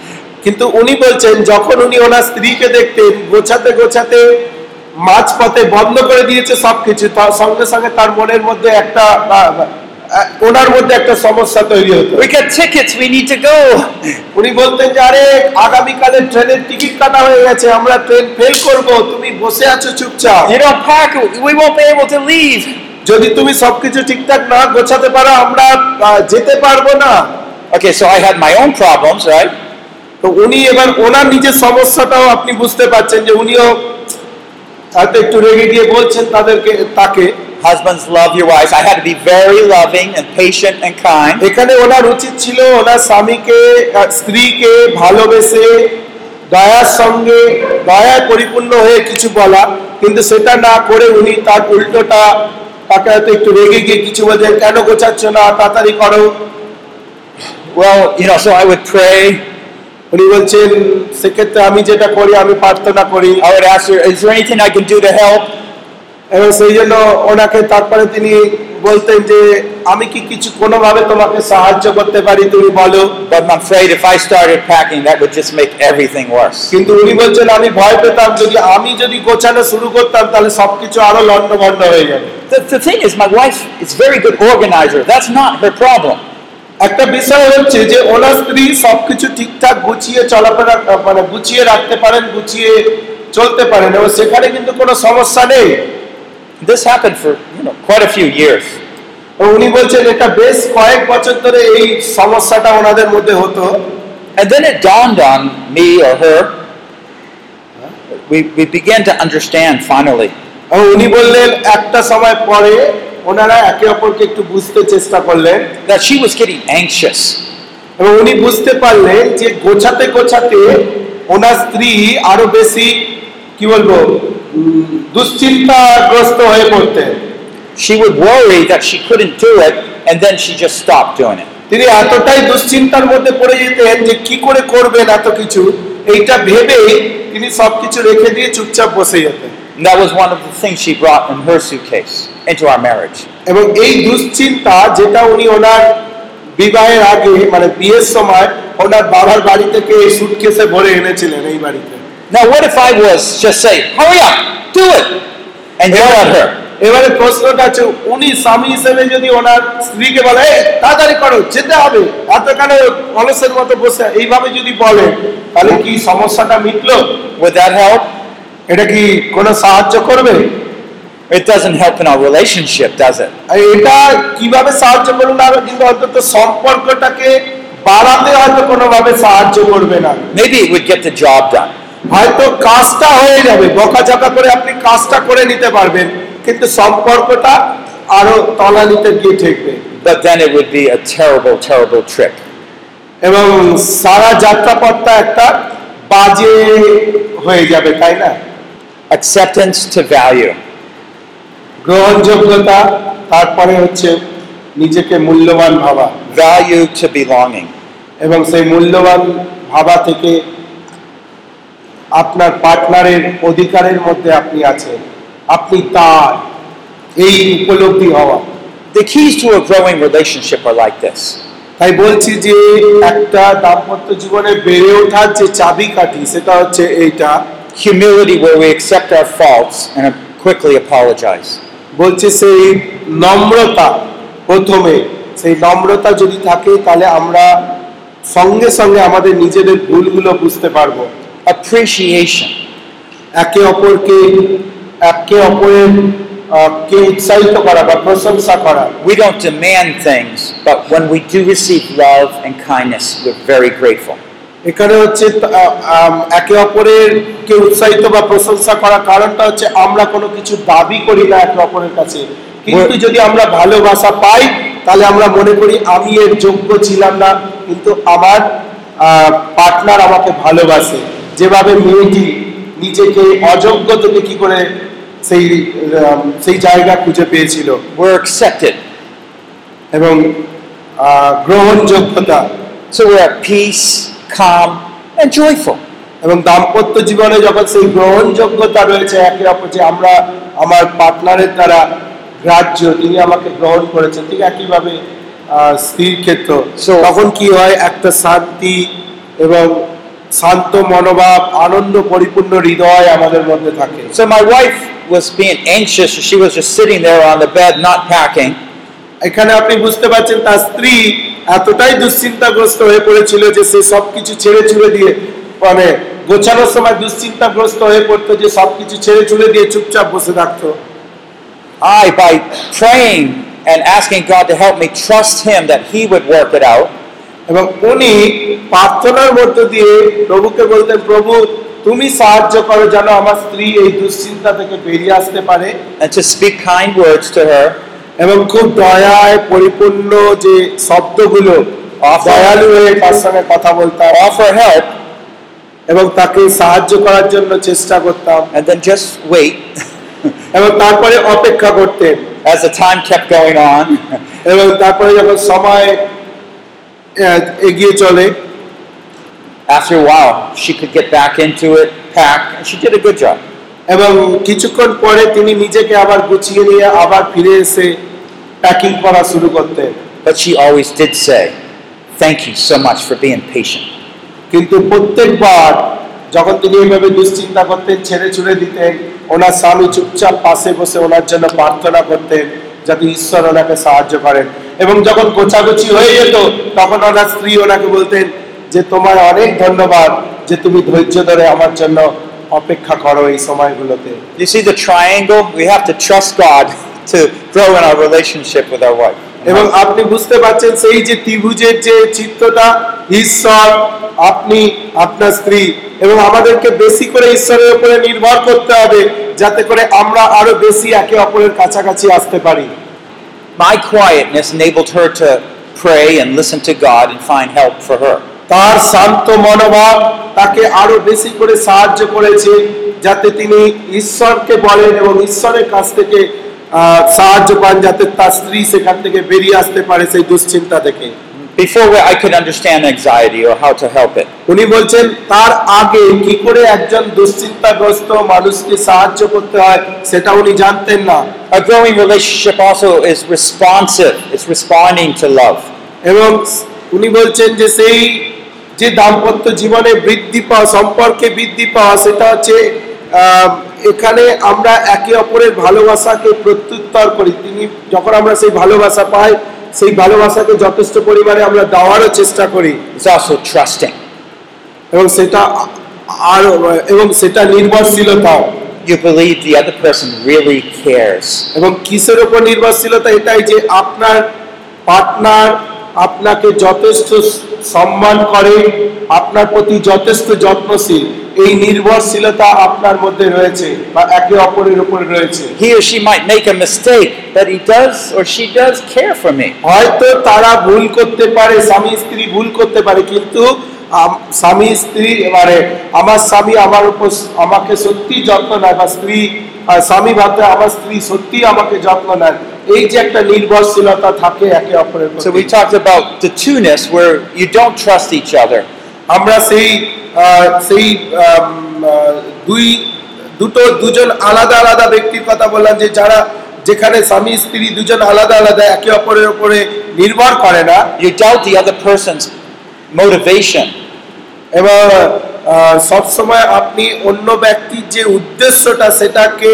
কিন্তু উনি বলছেন যখন উনি ওনার স্ত্রীকে দেখতেন গোছাতে গোছাতে মাঝপথে বন্ধ করে দিয়েছে সবকিছু তার সঙ্গে সঙ্গে তার মনের মধ্যে একটা ওনার মধ্যে একটা সমস্যা তৈরি হতো we got tickets, we need to go. উনি বলতেন যে আরে আগামীকালের ট্রেনের টিকিট কাটা হয়ে গেছে আমরা ট্রেন ফেল করব তুমি বসে আছো চুপচাপ You don't pack, we won't be able to leave. যদি তুমি সবকিছু ঠিকঠাক না গোছাতে পারো আমরা যেতে পারব না Okay, so I had my own problems, right? তো উনি এবার ওনার নিজের সমস্যাটাও আপনি বুঝতে পারছেন যে উনিও হয়তো একটু রেগে গিয়ে বলছেন তাদেরকে তাকে Husbands, love your wives. I had to be very loving and patient and kind. এখানে ওনার উচিত ছিল ওনার স্বামীকে স্ত্রীকে ভালোবেসে দয়ার সঙ্গে দয়ায় পরিপূর্ণ হয়ে কিছু বলা কিন্তু সেটা না করে উনি তার উল্টোটা তাকে হয়তো একটু রেগে গিয়ে কিছু বলছেন কেন গোছাচ্ছ না তাড়াতাড়ি করো Well, you know, so I would pray. উনি বলছেন সেক্ষেত্রে আমি যেটা করি আমি প্রার্থনা করি। আর এবং সেই জন্য ওনাকে তারপরে তিনি বলতেন যে আমি কি কিছু কোনো ভাবে তোমাকে সাহায্য করতে পারি তুমি বলো। But my friend if I started packing that would everything worse কিন্তু উনি বলছেন আমি ভয় পেতাম যদি আমি যদি গোছানো শুরু করতাম তাহলে সবকিছু আরও লন্ডভন্ড হয়ে যাবে। The thing is my wife is very good organizer problem একটা বিষয় হচ্ছে যে ওনার স্ত্রী সবকিছু ঠিকঠাক গুছিয়ে চলাফেরা মানে গুছিয়ে রাখতে পারেন গুছিয়ে চলতে পারেন এবং সেখানে কিন্তু কোনো সমস্যা নেই This happened for you know quite a few years. উনি বলছেন এটা বেশ কয়েক বছর ধরে এই সমস্যাটা ওনাদের মধ্যে হতো And then it dawned on me or her. We, we began to understand finally উনি বললেন একটা সময় পরে ওনারা একে অপরকে একটু বুঝতে চেষ্টা করলেন that she was getting anxious. এবং উনি বুঝতে পারলেন যে গোছাতে গোছাতে ওনার স্ত্রী আরও বেশি কি বলব দুশ্চিন্তাগ্রস্ত হয়ে পড়তেন She would worry that she couldn't do it, and then she just stopped doing it. তিনি এতটাই দুশ্চিন্তার মধ্যে পড়ে যেতেন যে কি করে করবেন এত কিছু এইটা ভেবেই তিনি সবকিছু রেখে দিয়ে চুপচাপ বসে যেতেন And that was one of the things she brought in her suitcase into our marriage. এবং এই দুশ্চিন্তা যেটা উনি ওনার বিবাহের আগে মানে বিয়ের সময় ওনার বাবার বাড়ি থেকে এই সুটকেসে ভরে এনেছিলেন এই বাড়িতে Now, what if I was just say, "Hurry up, do it," and yell at her? এবারে প্রশ্নটা আছে উনি স্বামী হিসেবে যদি ওনার স্ত্রীকে বলে "এই, তাড়াতাড়ি করো যেতে হবে এতখানে অলসের মতো বসে এইভাবে যদি বলে তাহলে কি সমস্যাটা মিটলো Would that help? এটা কি কোনো সাহায্য করবে It doesn't help in our relationship, does it? এটা কীভাবে সাহায্য করবে না কিন্তু অন্তত সম্পর্কটাকে বাড়াতে হয়তো কোনোভাবে সাহায্য করবে না Maybe it would get the job done. হয়তো কাজটা হয়ে যাবে বকাঝকা করে আপনি কাজটা করে নিতে পারবেন কিন্তু সম্পর্কটা আরও তলানিতে গিয়ে ঠেকবে But then it would be a terrible, terrible trick. এবং সারা যাত্রাপথটা একটা বাজে হয়ে যাবে তাই না acceptance to value. গ্রহণযোগ্যতা তারপরে হচ্ছে নিজেকে মূল্যবান ভাবা Value to belonging. এবং সেই মূল্যবান ভাবা থেকে আপনার পার্টনারের অধিকারের মধ্যে আপনি আছেন আপনি তার এই উপলব্ধি হওয়া The keys to a growing relationship are like this. তাই বলছি যে একটা দাম্পত্য জীবনে বেড়ে ওঠার যে চাবি কাঠি সেটা হচ্ছে এইটা Humility, where we accept our faults and quickly apologize. বলছে সেই নম্রতা প্রথমে সেই নম্রতা যদি থাকে তাহলে আমরা সঙ্গে সঙ্গে আমাদের নিজেদের ভুলগুলো বুঝতে পারবো Appreciation. একে অপরকে একে অপরের আহ, কে উৎসাহিত করা বা প্রশংসা করা We don't demand things, but when we do receive love and kindness, we're very grateful. এখানে হচ্ছে একে অপরের কে উৎসাহিত বা প্রশংসা করার কারণটা হচ্ছে আমরা কোনো কিছু দাবি করি না একে অপরের কাছে। কিন্তু যদি আমরা ভালোবাসা পাই তাহলে আমরা মনে করি আমি এর যোগ্য ছিলাম না কিন্তু আমার পার্টনার আমাকে ভালোবাসে। যেভাবে মেয়েটি নিজেকে অযোগ্য থেকে কি করে সেই সেই জায়গা খুঁজে পেয়েছিল. এবং গ্রহণযোগ্যতা। So we're at peace, calm, and joyful. এবং দাম্পত্য জীবনে যখন সেই গ্রহণযোগ্যতা রয়েছে একে অপর যে আমরা আমার পার্টনারের দ্বারা গ্রাহ্য তিনি আমাকে গ্রহণ করেছেন ঠিক একইভাবে স্ত্রীর ক্ষেত্র So- তখন কি হয় একটা শান্তি এবং শান্ত মনোভাব আনন্দ পরিপূর্ণ হৃদয় আমাদের মধ্যে থাকে So my wife was being anxious. She was just sitting there on the bed, not packing. এখানে আপনি বুঝতে পারছেন তার স্ত্রী এতটাই দুশ্চিন্তাগ্রস্ত হয়ে পড়েছিল যে সে সবকিছু ছেড়ে ছুড়ে দিয়ে মানে গোছানোর সময় দুশ্চিন্তাগ্রস্ত হয়ে পড়তো যে সবকিছু ছেড়ে ছুড়ে দিয়ে চুপচাপ বসে থাকতো। I, by praying and asking God to help me trust Him that He would work it out, এবং উনি প্রার্থনার মধ্য দিয়ে প্রভুকে বলতেন প্রভু তুমি সাহায্য করো যেন আমার স্ত্রী এই দুশ্চিন্তা থেকে বেরিয়ে আসতে পারে। And to speak kind words to her, এবং খুব দয়ায় পরিপূর্ণ যে শব্দগুলো দয়ালু হয়ে তার সঙ্গে কথা বলতাম। Offer help, এবং তাকে সাহায্য করার জন্য চেষ্টা করতাম। And then just wait. এবং তারপরে অপেক্ষা করতেন। As the time kept going on. এবং তারপরে যখন সময় এগিয়ে চলে After a while, she could get back into it, pack, and she did a good job. এবং কিছুক্ষণ পরে তিনি নিজেকে আবার গুছিয়ে নিয়ে আবার ফিরে এসে প্যাকিং করা শুরু করতেন But she always did say, Thank you so much for being patient. কিন্তু প্রত্যেকবার যখন তিনি এইভাবে দুশ্চিন্তা করতেন ছেড়ে ছুড়ে দিতেন ওনার স্বামী চুপচাপ পাশে বসে ওনার জন্য প্রার্থনা করতেন যাতে ঈশ্বর ওনাকে সাহায্য করেন এবং যখন গোছাগুছি হয়ে যেত তখন ওনার স্ত্রী ওনাকে বলতেন যে তোমার অনেক ধন্যবাদ যে তুমি ধৈর্য ধরে আমার জন্য অপেক্ষা করো এই সময়গুলোতে You see the triangle? We have to trust God to grow in our relationship with our wife. এবং আপনি বুঝতে পারছেন সেই যে ত্রিভুজের যে চিত্রটা ঈশ্বর আপনি আপনার স্ত্রী এবং আমাদেরকে বেশি করে ঈশ্বরের উপরে নির্ভর করতে হবে যাতে করে আমরা আরও বেশি একে অপরের কাছাকাছি আসতে পারি My quietness enabled her to pray and listen to God and find help for her. তার শান্ত মনোভাব তাকে আরও বেশি করে সাহায্য করেছে যাতে তিনি ঈশ্বরকে বলেন এবং ঈশ্বরের কাছ থেকে সাহায্য পান যাতে তার স্ত্রী সেখান থেকে বেরিয়ে আসতে পারে সেই দুশ্চিন্তা থেকে Before I could understand anxiety or how to help it. উনি বলছেন তার আগে কি করে একজন দুশ্চিন্তাগ্রস্ত মানুষকে সাহায্য করতে হয় সেটা উনি জানতেন না A growing relationship also is responsive, it's responding to love. এবং উনি বলছেন যে সেই যে দাম্পত্য জীবনে বৃদ্ধি পাওয়া সম্পর্কে বৃদ্ধি পাওয়া সেটা হচ্ছে আহ, এখানে আমরা একে অপরের ভালোবাসাকে প্রত্যুত্তর করি। তিনি যখন আমরা সেই ভালোবাসা পাই সেই ভালোবাসাকে যথেষ্ট পরিমাণে আমরা দেওয়ারও চেষ্টা করি। Trusting. এবং সেটা আর এবং সেটা নির্ভরশীলতাও। You believe the other person really cares. এবং কিসের উপর নির্ভরশীলতা? এটাই যে আপনার পার্টনার আপনাকে যথেষ্ট সম্মান করে আপনার প্রতি যথেষ্ট যত্নশীল। এই নির্ভরশীলতা আপনার মধ্যে রয়েছে বা একে অপরের উপর রয়েছে He or she might make a mistake, but he does or she does care for me. হয়তো তারা ভুল করতে পারে স্বামী স্ত্রী ভুল করতে পারে কিন্তু স্বামী স্ত্রী মানে আমার স্বামী আমার উপর আমাকে সত্যি যত্ন নেয় বা স্ত্রী স্বামী ভাবতে আমার স্ত্রী সত্যি আমাকে যত্ন নেয় এই যে একটা নির্ভরশীলতা থাকে একে অপরের So we প্রতি talked about the two-ness where you don't trust each other. আমরা সেই সেই দুই দুটো দুজন আলাদা আলাদা ব্যক্তির কথা বললাম যে যারা যেখানে স্বামী স্ত্রী দুজন আলাদা আলাদা একে অপরের উপরে নির্ভর করে না doubt the other person's motivation. এবং সব সময় আপনি অন্য ব্যক্তির যে উদ্দেশ্যটা সেটাকে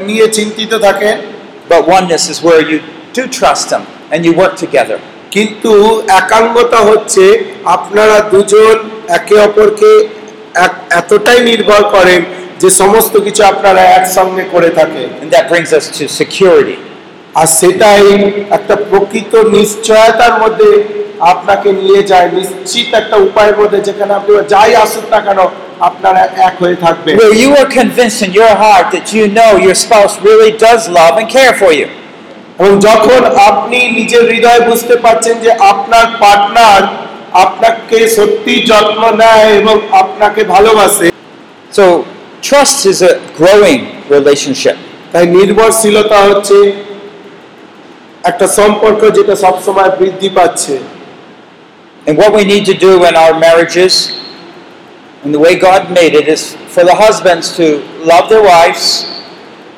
নিয়ে চিন্তিত থাকেন But oneness is where you do trust them and you work together. কিন্তু একাঙ্গতা হচ্ছে আপনারা দুজন একে অপরকে এতটাই নির্ভর করেন যে সমস্ত কিছু আপনারা একসঙ্গে করে থাকেন And that brings us to আর সেটাই একটা প্রকৃত নিশ্চয়তার মধ্যে আপনাকে নিয়ে যায় নিশ্চিত একটা উপায়ের মধ্যে যেখানে আপনি যাই আসুন না কেন আপনারা এক হয়ে থাকবেন। Where you are convinced in your heart that you know your spouse really does love and care for you. এবং যখন আপনি নিজের হৃদয়ে বুঝতে পারছেন যে আপনার পার্টনার আপনাকে সত্যি যত্ন নেয় এবং আপনাকে ভালোবাসে So trust is a growing relationship. তাই নির্ভরশীলতা হচ্ছে একটা সম্পর্ক যেটা সবসময় বৃদ্ধি পাচ্ছে And what we need to do in our marriages, and the way God made it, is for the husbands to love their wives,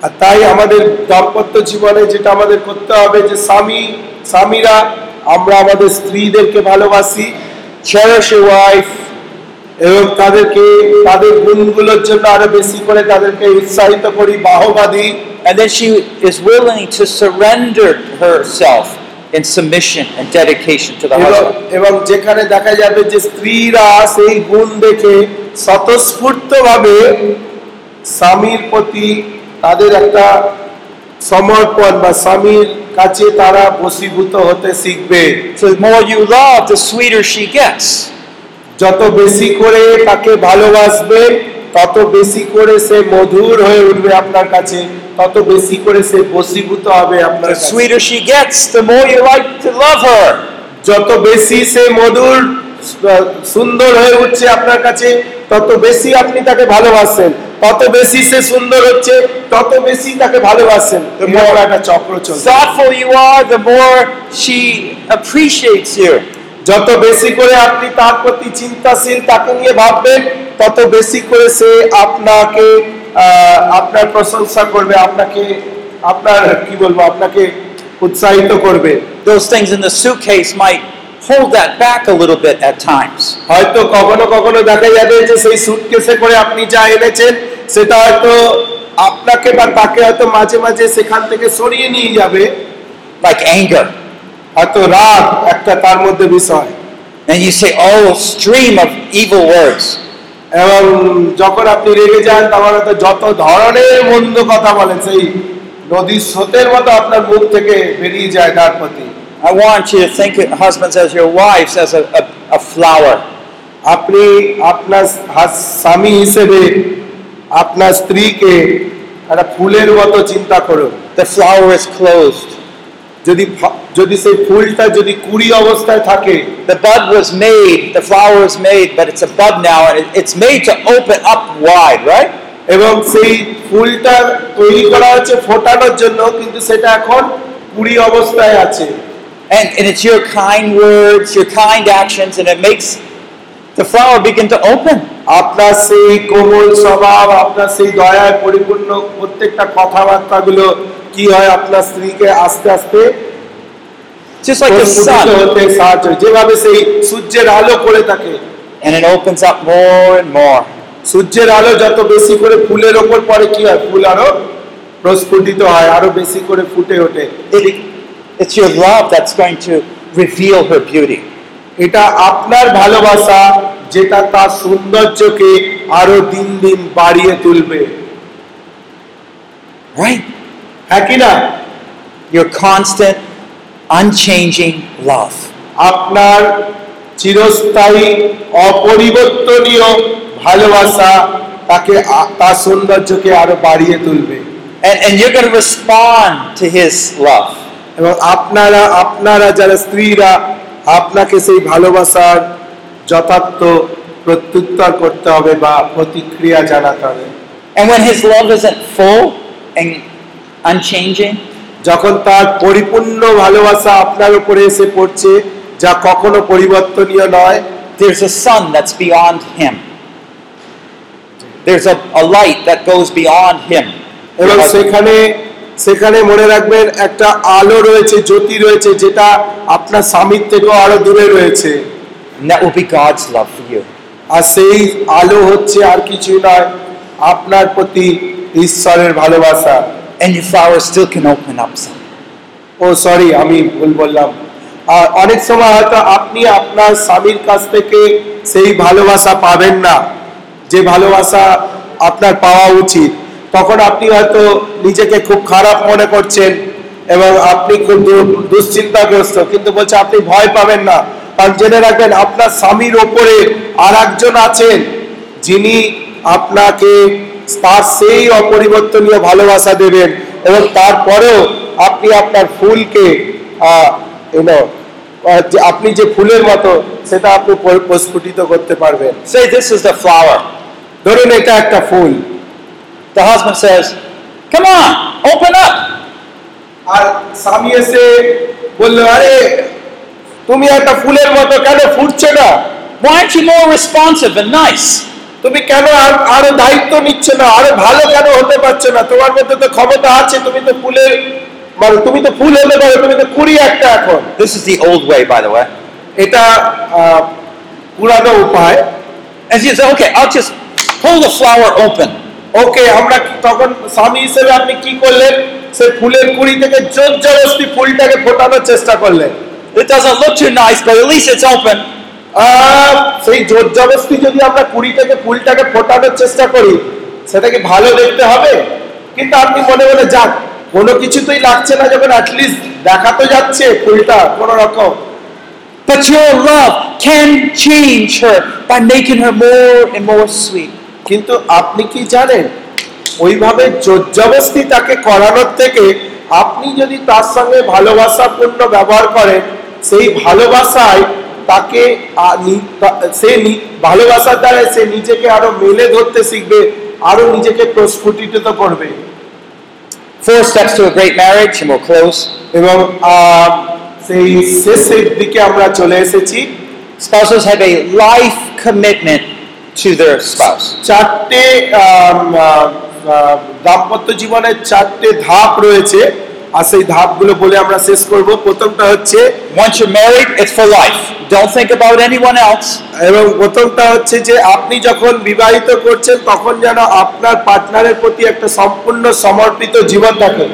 আর তাই আমাদের দাম্পত্য জীবনে যেটা আমাদের করতে হবে যে স্বামী স্বামীরা আমরা আমাদের স্ত্রীদেরকে ভালোবাসি your wife, এবং তাদেরকে তাদের গুণগুলোর জন্য আরও বেশি করে তাদেরকে উৎসাহিত করি বাহবা দিই and then she is willing to surrender herself in submission and dedication to the husband. এবং যেখানে দেখা যাবে যে স্ত্রীরা সেই গুণ দেখে স্বতঃস্ফূর্ত ভাবে স্বামীর প্রতি তাদের একটা সমর্পণ বা স্বামীর কাছে তারা বসীভূত হতে শিখবে So the more you love, the sweeter she gets. যত বেশি করে তাকে ভালোবাসবে তত বেশি করে সে মধুর হয়ে উঠবে আপনার কাছে তত বেশি করে সে বসীভূত হবে আপনার কাছে। sweeter she gets, the more you like to love her. যত বেশি সে মধুর সুন্দর হয়ে উঠছে আপনার কাছে তত বেশি আপনি তাকে ভালোবাসেন তত বেশি সে সুন্দর হচ্ছে তত বেশি তাকে ভালোবাসেন একটা চক্র চলছে Thoughtful you are, the more she appreciates you. যত বেশি করে আপনি তার প্রতি চিন্তাশীল তাকে নিয়ে ভাববেন তত বেশি করে সে আপনাকে আপনার প্রশংসা করবে আপনাকে আপনার কি বলব আপনাকে উৎসাহিত করবে Those things in the suitcase might hold that back a little bit at times. হয়তো কখনো কখনো দেখা যাবে যে সেই সুটকেসে করে আপনি যা এনেছেন সেটা হয়তো আপনাকে বা তাকে হয়তো মাঝে মাঝে সেখান থেকে সরিয়ে নিয়ে যাবে like anger. হয়তো রাগ একটা তার মধ্যে বিষয় And you say, oh, stream of evil words. এবং যখন আপনি রেগে যান তখন হয়তো যত ধরনের মন্দ কথা বলেন সেই নদীর স্রোতের মতো আপনার মুখ থেকে বেরিয়ে যায় তার প্রতি I want you to think of husbands as your wives as a, a, a flower. আপনি আপনার স্বামী হিসেবে আপনার স্ত্রীকে একটা ফুলের মতো চিন্তা করুন The flower is closed. যদি ফ- যদি সেই ফুলটা যদি কুড়ি অবস্থায় থাকে The bud was made, the flower was made, but it's a bud now, and it- it's made to open up wide, right? এবং সেই ফুলটা তৈরি করা হচ্ছে ফোটানোর জন্য কিন্তু সেটা এখন কুড়ি অবস্থায় আছে And, and it's your kind words, your kind actions, and it makes the flower begin to open. আপনার সেই কোমল স্বভাব আপনার সেই দয়ায় পরিপূর্ণ প্রত্যেকটা কথাবার্তা গুলো কি হয় আপনার স্ত্রীকে আস্তে আস্তে Just like the sun. হতে সাহায্য যেভাবে সেই সূর্যের আলো করে থাকে And it opens up more and more. সূর্যের আলো যত বেশি করে ফুলের ওপর পড়ে কি হয় ফুল আরও প্রস্ফুটিত হয় আরও বেশি করে ফুটে ওঠে It, it's your love that's going to reveal her beauty. এটা আপনার ভালোবাসা যেটা তার সৌন্দর্যকে আরও দিন দিন বাড়িয়ে তুলবে Right? হ্যাঁ কি না Your constant, unchanging love. আপনার চিরস্থায়ী অপরিবর্তনীয় ভালোবাসা তাকে তার সৌন্দর্যকে আরও বাড়িয়ে তুলবে And, and you're going to respond to his love. এবং আপনারা আপনারা যারা স্ত্রীরা আপনাকে সেই ভালোবাসার যথার্থ প্রত্যুত্তর করতে হবে বা প্রতিক্রিয়া জানাতে হবে And when his love isn't full and unchanging, যখন তার পরিপূর্ণ ভালোবাসা আপনার উপরে এসে পড়ছে যা কখনো পরিবর্তনীয় নয় there's a sun that's beyond him. There's a, a light that goes beyond him. এবং সেখানে সেখানে মনে রাখবেন একটা আলো রয়েছে জ্যোতি রয়েছে যেটা আপনার স্বামীর থেকেও আরও দূরে রয়েছে And that will be God's love for you. আর সেই আলো হচ্ছে আর কিছু নয় আপনার প্রতি ঈশ্বরের ভালোবাসা And your flowers still can open up some. Oh sorry আমি ভুল বললাম আর অনেক সময় হয়তো আপনি আপনার স্বামীর কাছ থেকে সেই ভালোবাসা পাবেন না যে ভালোবাসা আপনার পাওয়া উচিত তখন আপনি হয়তো নিজেকে খুব খারাপ মনে করছেন এবং আপনি খুব দুশ্চিন্তাগ্রস্ত। কিন্তু বলছে আপনি ভয় পাবেন না। কারণ জেনে রাখবেন আপনার স্বামীর ওপরে আর একজন আছেন যিনি আপনাকে তার সেই অপরিবর্তনীয় ভালোবাসা দেবেন এবং তারপরেও আপনি আপনার ফুলকে ইউনো আপনি যে ফুলের মতো সেটা আপনি প্রস্ফুটিত করতে পারবেন। Say this is the flower. ধরুন এটা একটা ফুল। The husband says, Come on, open up. আর স্বামী এসে বলল আরে তুমি একটা ফুলের মতো কেন ফুটছে না Why aren't you more responsive and nice? তুমি কেন আর- আরও দায়িত্ব নিচ্ছ না আরও ভালো কেন হতে পারছ না তোমার মধ্যে তো ক্ষমতা আছে তুমি তো ফুলের মানে তুমি তো ফুল হতে পারো তুমি তো কুড়ি একটা এখন This is the old way, by the way. এটা পুরানো উপায় And she says, Okay, I'll just pull the flower open. ওকে আমরা তখন স্বামী হিসেবে আপনি কি করলেন সে ফুলের কুড়ি থেকে জোর জবরদস্তি ফুলটাকে ফোটানোর চেষ্টা করলেন It doesn't look too nice, but at least it's open. সেই জোর জবরদস্তি যদি আমরা কুড়ি থেকে ফুলটাকে ফোটানোর চেষ্টা করি সেটা কি ভালো দেখতে হবে কিন্তু আপনি মনে মনে যাক কোনো কিছুতেই লাগছে না যখন অ্যাটলিস্ট দেখা তো যাচ্ছে ফুলটা কোনো রকম But your love can change her by making her more and more sweet. কিন্তু আপনি কি জানেন? ওইভাবে জোর জবরদস্তি তাকে করানোর থেকে আপনি যদি তার সঙ্গে ভালোবাসাপূর্ণ ব্যবহার করেন সেই ভালোবাসায় তাকে সে ভালোবাসার দ্বারা সে নিজেকে আরও মেলে ধরতে শিখবে আরও নিজেকে প্রস্ফুটিত করবে। Four steps to a great marriage, and we'll close. এবং সেই শেষের দিকে আমরা চলে এসেছি। Spouses have a life commitment to their spouse. চারটে দাম্পত্য জীবনের চারটে ধাপ রয়েছে আর সেই ধাপগুলো বলে আমরা শেষ করব প্রথমটা হচ্ছে Once you're married, it's for life. Don't think about anyone else. এবং প্রথমটা হচ্ছে যে আপনি যখন বিবাহিত করছেন তখন যেন আপনার পার্টনারের প্রতি একটা সম্পূর্ণ সমর্পিত জীবন থাকে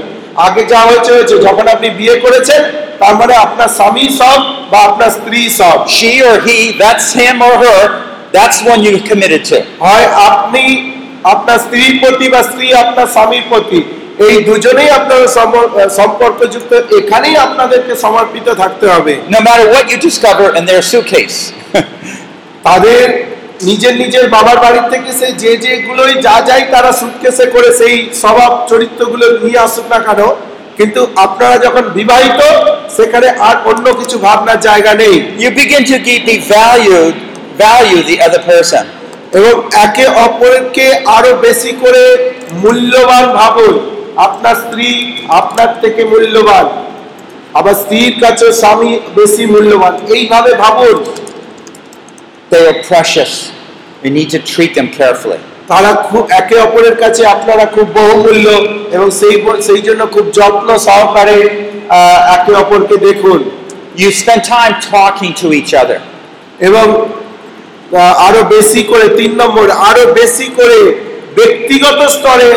আগে যা হয়েছে হয়েছে যখন আপনি বিয়ে করেছেন তার মানে আপনার স্বামী সব বা আপনার স্ত্রী সব She or he, that's him or her, that's one you committed to. হয় আপনি আপনার স্ত্রীর প্রতি বা স্ত্রী আপনার স্বামীর প্রতি এই দুজনেই আপনার সম্পর্কযুক্ত এখানেই আপনাদেরকে সমর্পিত থাকতে হবে No matter what you discover in their suitcase. তাদের নিজের নিজের বাবার বাড়ির থেকে সেই যে যেগুলোই যা যাই তারা সুটকেসে করে সেই স্বভাব চরিত্রগুলো নিয়ে আসুক না কেন কিন্তু আপনারা যখন বিবাহিত সেখানে আর অন্য কিছু ভাবনার জায়গা নেই you begin to be be valued, value the other person. এবং একে অপরকে আরও বেশি করে মূল্যবান ভাবুন আপনার স্ত্রী আপনার থেকে মূল্যবান আবার স্ত্রীর কাছে স্বামী বেশি মূল্যবান এইভাবে ভাবুন They are precious. You need to treat them carefully. তারা খুব একে অপরের কাছে আপনারা খুব বহুমূল্য এবং সেই সেই জন্য খুব যত্ন সহকারে একে অপরকে দেখুন You spend time talking to each other. এবং আরও বেশি করে তিন নম্বর আরও বেশি করে ব্যক্তিগত স্তরে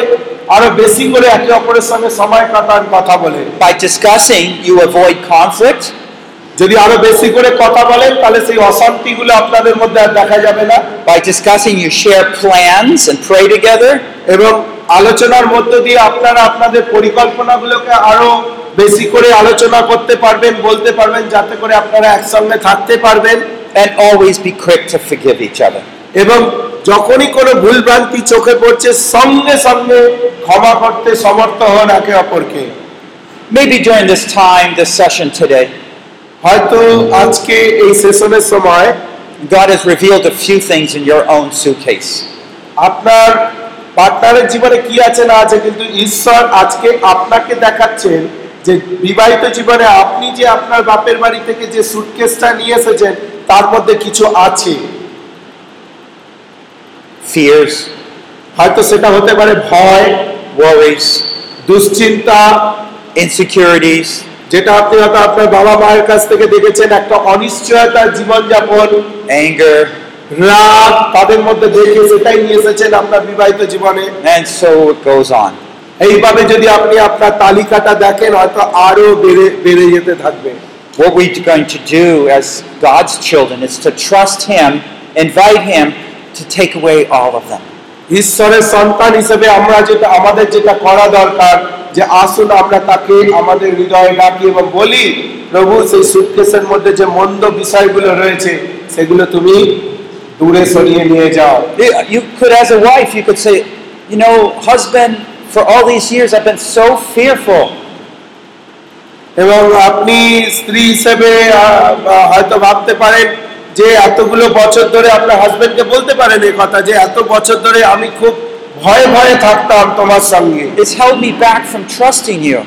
আরও বেশি করে একে অপরের সঙ্গে সময় কাটান কথা বলে by discussing you avoid conflict. যদি আরও বেশি করে কথা বলেন তাহলে সেই অশান্তিগুলো আপনাদের মধ্যে আর দেখা যাবে না by discussing, you share plans and pray together. এবং আলোচনার মধ্য দিয়ে আপনারা আপনাদের পরিকল্পনাগুলোকে আরও বেশি করে আলোচনা করতে পারবেন বলতে পারবেন যাতে করে আপনারা একসঙ্গে থাকতে পারবেন And always be quick to forgive each other. এবং যখনই কোনো ভুলভ্রান্তি চোখে পড়ছে সঙ্গে সঙ্গে ক্ষমা করতে সমর্থ হন একে অপরকে Maybe during this time, this session today, হয়তো আজকে এই সেশনের সময় God has revealed a few things in your own suitcase. আপনার পার্টনারের জীবনে কি আছে না আছে কিন্তু ঈশ্বর আজকে আপনাকে দেখাচ্ছেন যে বিবাহিত জীবনে আপনি যে আপনার বাপের বাড়ি থেকে যে সুটকেসটা নিয়ে এসেছেন তার মধ্যে কিছু আছে। Fears, হয়তো সেটা হতে পারে ভয় worries, দুশ্চিন্তা insecurities, যেটা আপনি হয়তো আপনার বাবা মায়ের কাছ থেকে দেখেছেন একটা অনিশ্চয়তার জীবনযাপন। Anger, রাগ তাদের মধ্যে দেখে সেটাই নিয়ে এসেছেন আপনার বিবাহিত জীবনে। And so it goes on. এইভাবে যদি আপনি আপনার তালিকাটা দেখেন হয়তো আরও বেড়ে বেড়ে যেতে থাকবে। What we're going to do as God's children is to trust Him, invite Him to take away all of them. ঈশ্বরের সন্তান হিসেবে আমরা যেটা আমাদের যেটা করা দরকার যে আসুন আমরা তাকে আমাদের হৃদয়ে ডাকি এবং বলি প্রভু সেই সুটকেসের মধ্যে যে মন্দ বিষয়গুলো রয়েছে সেগুলো তুমি দূরে সরিয়ে নিয়ে যাও You you could, as a wife, you could say, you know, husband, for all these years I've been so fearful. এবং আপনি স্ত্রী হিসেবে হয়তো ভাবতে পারেন যে এতগুলো বছর ধরে আপনার হাজবেন্ডকে বলতে পারেন এই কথা যে এত বছর ধরে আমি খুব ভয়ে ভয়ে থাকতাম তোমার সঙ্গে It's held me back from trusting you.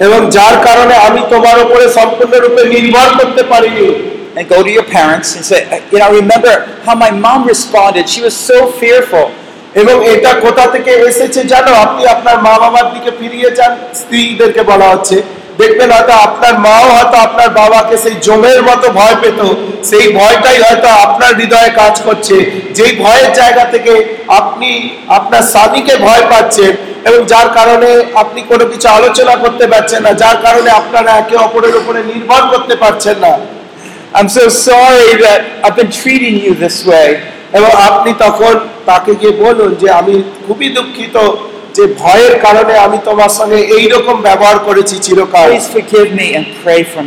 এবং যার কারণে আমি তোমার উপরে সম্পূর্ণরূপে নির্ভর করতে পারিনি And go to your parents and say, you know, remember how my mom responded. She was so fearful. এবং এটা কোথা থেকে এসেছে জানো আপনি আপনার মা বাবার দিকে ফিরিয়ে যান স্ত্রীদেরকে বলা হচ্ছে দেখবেন হয়তো আপনার মাও হয়তো আপনার বাবাকে সেই জমের মতো ভয় পেত। সেই ভয়টাই হয়তো আপনার হৃদয়ে কাজ করছে। যেই ভয়ের জায়গা থেকে আপনি আপনার স্বামীকে ভয় পাচ্ছেন এবং যার কারণে আপনি কোনো কিছু আলোচনা করতে পারছেন না, যার কারণে আপনারা একে অপরের উপরে নির্ভর করতে পারছেন না। I'm so sorry that I've been treating you this way. এবং আপনি তখন তাকে গিয়ে বলুন যে, আমি খুবই দুঃখিত যে ভয়ের কারণে আমি তোমার সঙ্গে এই রকম ব্যবহার করেছি চিরকাল। Please forgive me and pray for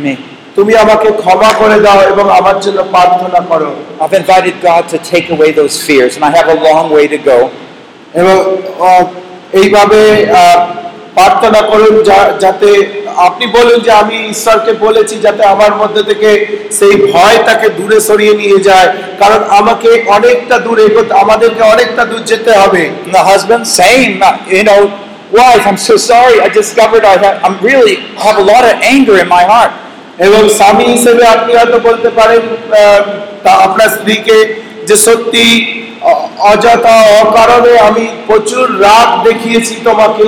তুমি আমাকে ক্ষমা করে দাও এবং আমার জন্য প্রার্থনা করো। I have got it got to take away those fears and way to go এবং এইভাবে প্রার্থনা করুন যাতে আপনি বলুন যে আমি ঈশ্বরকে বলেছি যাতে আমার মধ্যে থেকে সেই ভয়টাকে দূরে সরিয়ে নিয়ে যায় কারণ আমাকে অনেকটা দূরে আমাদেরকে অনেকটা দূর যেতে হবে the husband, uh, You know, wife, I'm so sorry. I discovered I have, I'm really have a lot of anger in my heart. এবং স্বামী হিসেবে আপনি হয়তো বলতে পারেন তা আপনার স্ত্রীকে যে সত্যি অযথা অকারণে আমি প্রচুর রাগ দেখিয়েছি তোমাকে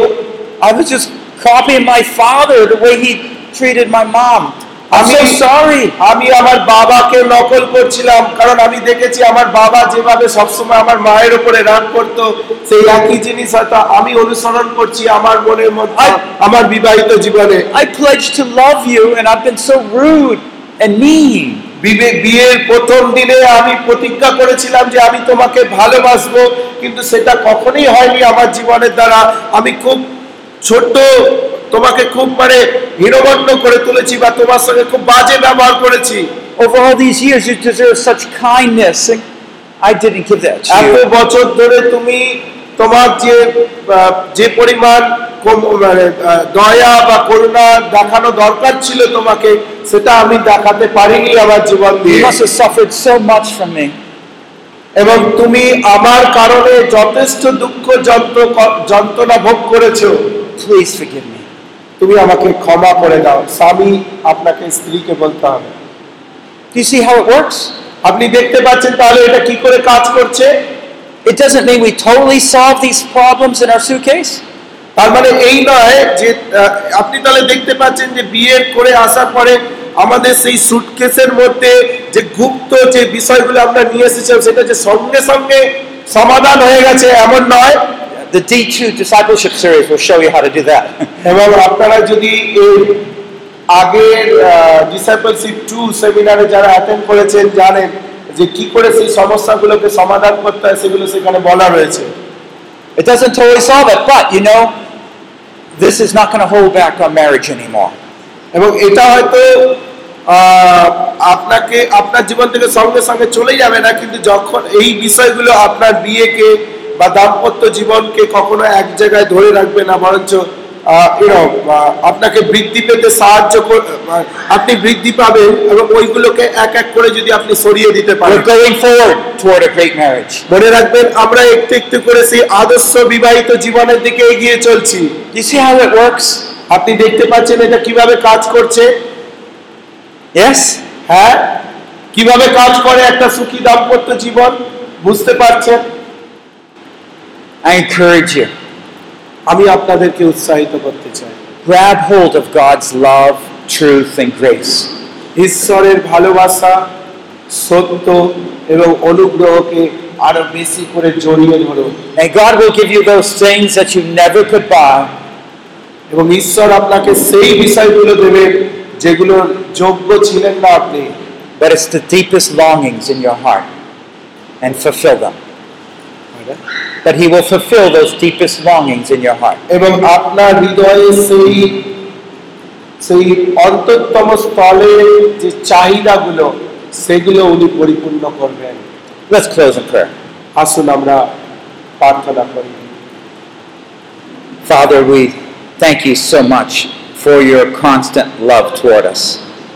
I was just copying my father the way he treated my mom. I'm so sorry. আমি আমার বাবাকে নকল করছিলাম কারণ আমি দেখেছি আমার বাবা যেভাবে সবসময় আমার মায়ের উপরে রাগ করতো সেই একই জিনিস হয়তো আমি অনুসরণ করছি আমার মনের মধ্যে আমার বিবাহিত জীবনে I pledged to love you, and I've been so rude and mean. বিয়ের প্রথম দিনে আমি প্রতিজ্ঞা করেছিলাম যে আমি তোমাকে ভালোবাসবো কিন্তু সেটা কখনোই হয়নি আমার জীবনের দ্বারা আমি খুব ছোট্ট তোমাকে খুব মানে হীনমন্য করে তুলেছি বা তোমার সঙ্গে খুব বাজে ব্যবহার করেছি Over all these years, you deserve such kindness. I didn't give that to এত বছর ধরে তুমি তোমার যে যে পরিমাণ মানে দয়া বা করুণা দেখানো দরকার ছিল তোমাকে সেটা আমি দেখাতে পারিনি আমার জীবন You দিয়ে must have suffered so much from me. এবং তুমি আমার কারণে যথেষ্ট দুঃখ যন্ত্র যন্ত্রণা ভোগ করেছ Please forgive me. তুমি আমাকে ক্ষমা করে দাও স্বামী আপনাকে স্ত্রীকে বলতে হবে Do you see how it works? আপনি দেখতে পাচ্ছেন তাহলে এটা কি করে কাজ করছে It doesn't mean we totally solve these problems in our suitcase. তার মানে এই নয় যে আপনি তাহলে দেখতে পাচ্ছেন যে বিয়ে করে আসার পরে আমাদের সেই সুটকেসের মধ্যে যে গুপ্ত যে বিষয়গুলো আমরা নিয়ে এসেছিলাম সেটা যে সঙ্গে সঙ্গে সমাধান হয়ে গেছে এমন নয় The D2 discipleship series will show you how to do that. এবং আপনারা যদি এই আগের ডিসাইপলশিপ টু সেমিনারে যারা অ্যাটেন্ড করেছেন জানেন যে কি করে সেই সমস্যাগুলোকে সমাধান করতে হয় সেগুলো সেখানে বলা রয়েছে It doesn't totally solve it, but you know, this is not going to hold back our marriage anymore. এবং এটা হয়তো আপনাকে আপনার জীবন থেকে সঙ্গে সঙ্গে চলে যাবে না কিন্তু যখন এই বিষয়গুলো আপনার বিয়েকে বা দাম্পত্য জীবনকে কখনো এক জায়গায় ধরে রাখবে না বরঞ্চ আপনাকে বৃদ্ধি পেতে সাহায্য আপনি বৃদ্ধি পাবেন এবং ওইগুলোকে এক এক করে যদি আপনি সরিয়ে দিতে পারেন। মনে রাখবেন আমরা একটু একটু করে সেই আদর্শ বিবাহিত জীবনের দিকে এগিয়ে চলছি? আপনি দেখতে পাচ্ছেন এটা কীভাবে কাজ করছে? হ্যাঁ? কীভাবে কাজ করে একটা সুখী দাম্পত্য জীবন? বুঝতে পারছেন? I encourage you. আমি আপনাদেরকে উৎসাহিত করতে চাই Grab hold of God's love, truth, and grace. ঈশ্বরের ভালোবাসা সত্য এবং অনুগ্রহকে আরো বেশি করে জড়িয়ে ধরুন And God will give you those things that you never could buy, এবং ঈশ্বর আপনাকে সেই বিষয়গুলো দেবেন যেগুলোর যোগ্য ছিলেন না আপনি but it's the deepest longings in your heart and fulfill them. That He will fulfill those deepest longings in your heart. এবং আপনার হৃদয়ে সেই সেই অন্তরতম স্থলে যে চাহিদাগুলো সেগুলো উনি পরিপূর্ণ করবেন Let's close in prayer. আসুন আমরা প্রার্থনা করি Father, we thank you so much for your constant love toward us.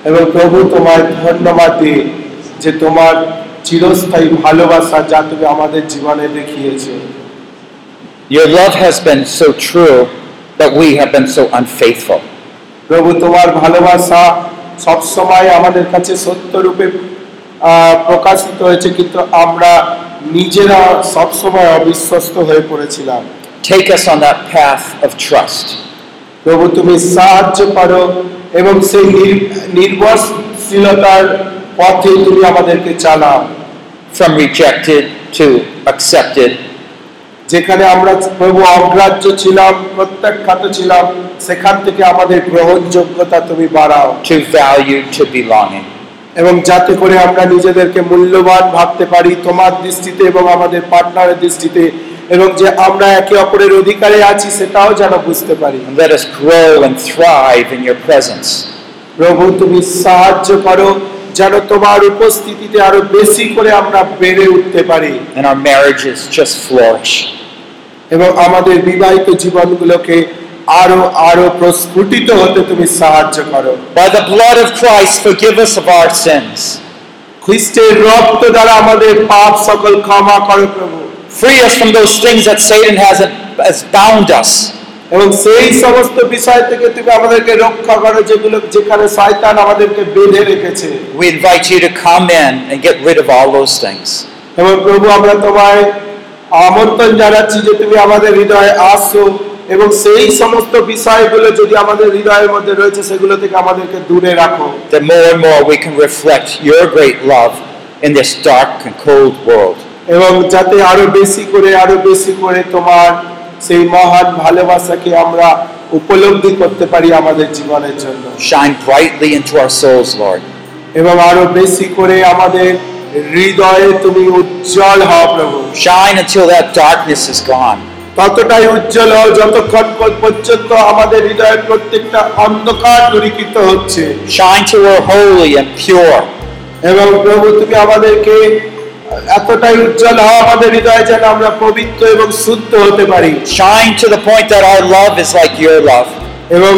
এবং প্রভু তোমার ধন্যবাদ দিই যে তোমার চিরস্থায়ী ভালোবাসা যা তুমি আমাদের জীবনে দেখিয়েছে Your love has been so true, but we have been so unfaithful. প্রভু তোমার ভালোবাসা সবসময় আমাদের কাছে সত্য রূপে আহ, প্রকাশিত হয়েছে কিন্তু আমরা নিজেরা সবসময় অবিশ্বস্ত হয়ে পড়েছিলাম Take us on that path of trust. প্রভু তুমি সাহায্য করো এবং সেই নির- নির্ভরশীলতার পথে তুমি আমাদেরকে চালাও from rejected to accepted, যেখানে আমরা প্রভু অগ্রাহ্য ছিলাম প্রত্যাখ্যাত ছিলাম সেখান থেকে আমাদের গ্রহণযোগ্যতা তুমি বাড়াও to valued, to belonging. এবং যাতে করে আমরা নিজেদেরকে মূল্যবান ভাবতে পারি তোমার দৃষ্টিতে এবং আমাদের পার্টনারের দৃষ্টিতে এবং যে আমরা একে অপরের অধিকারে আছি সেটাও যেন বুঝতে পারি let us grow and thrive in your presence. প্রভু তুমি সাহায্য করো যেন তোমার উপস্থিতিতে আরও বেশি করে আমরা বেড়ে উঠতে পারি And our marriages just flourish. এবং আমাদের বিবাহিত জীবনগুলোকে আরো আরো প্রস্ফুটিত হতে তুমি সাহায্য করো By the blood of Christ, forgive us of our sins. খ্রিস্টের রক্ত দ্বারা আমাদের পাপ সকল ক্ষমা করো প্রভু Free us from those things that Satan has, has bound us. এবং সেই সমস্ত বিষয় থেকে তুমি আমাদেরকে রক্ষা করো যেগুলো যেখানে শয়তান আমাদেরকে বেঁধে রেখেছে We invite you to come in and get rid of all those things. এবং প্রভু আমরা তোমায় আমন্ত্রণ জানাচ্ছি যে তুমি আমাদের হৃদয়ে আসো এবং সেই সমস্ত বিষয়গুলো যদি আমাদের হৃদয়ের মধ্যে রয়েছে সেগুলো থেকে আমাদেরকে দূরে রাখো That more and more we can reflect your great love in this dark and cold world. এবং যাতে আরও বেশি করে আরও বেশি করে তোমার সেই মহান ভালোবাসাকে আমরা উপলব্ধি করতে পারি আমাদের জীবনের জন্য Shine brightly into our souls, Lord. এবং আরও বেশি করে আমাদের হৃদয়ে তুমি উজ্জ্বল হও প্রভু Shine until that darkness is gone. ততটাই উজ্জ্বল হও যতক্ষণ পর্যন্ত আমাদের হৃদয়ের প্রত্যেকটা অন্ধকার দূরীকৃত হচ্ছে Shine till we're holy and pure. এবং প্রভু তুমি আমাদেরকে এতটাই উজ্জ্বল হও আমাদের হৃদয়ে যেন আমরা পবিত্র এবং শুদ্ধ হতে পারি Shine to the point that our love is like your love. এবং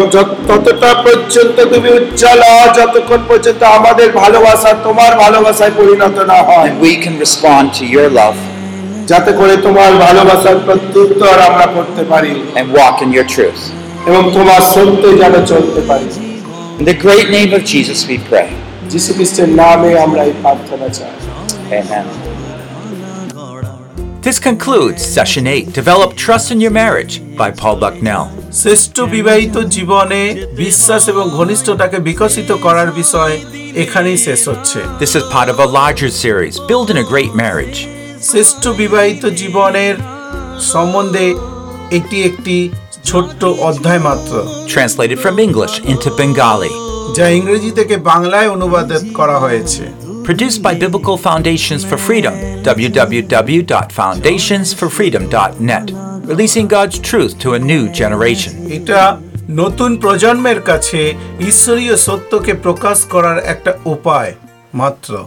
ততটা পর্যন্ত তুমি উজ্জ্বল যতক্ষণ পর্যন্ত আমাদের ভালোবাসা তোমার ভালোবাসায় পরিণত না হয় And we can respond to your love যাতে করে তোমার ভালোবাসার প্রত্যুত্তর আমরা করতে পারি and walk in your truth. এবং তোমার সত্যে যেন চলতে পারি In the great name of Jesus we pray. যীশু খ্রিস্টের নামে আমরা এই প্রার্থনা চাই Amen. This concludes Session 8 Develop Trust in Your Marriage by Paul Bucknell. শ্রেষ্ঠ বিবাহিত জীবনে বিশ্বাস এবং ঘনিষ্ঠতাকে বিকশিত করার বিষয় এখানেই শেষ হচ্ছে This is part of a larger series, Building a Great Marriage. শ্রেষ্ঠ বিবাহিত জীবনের সম্বন্ধে এটি একটি ছোট্ট অধ্যায় মাত্র translated from English into Bengali. যা ইংরেজি থেকে বাংলায় অনুবাদ করা হয়েছে Produced by Biblical Foundations for Freedom, www.foundationsforfreedom.net, releasing God's truth to a new generation. এটা নতুন প্রজন্মের কাছে ঈশ্বরীয় সত্যকে প্রকাশ করার একটা উপায় মাত্র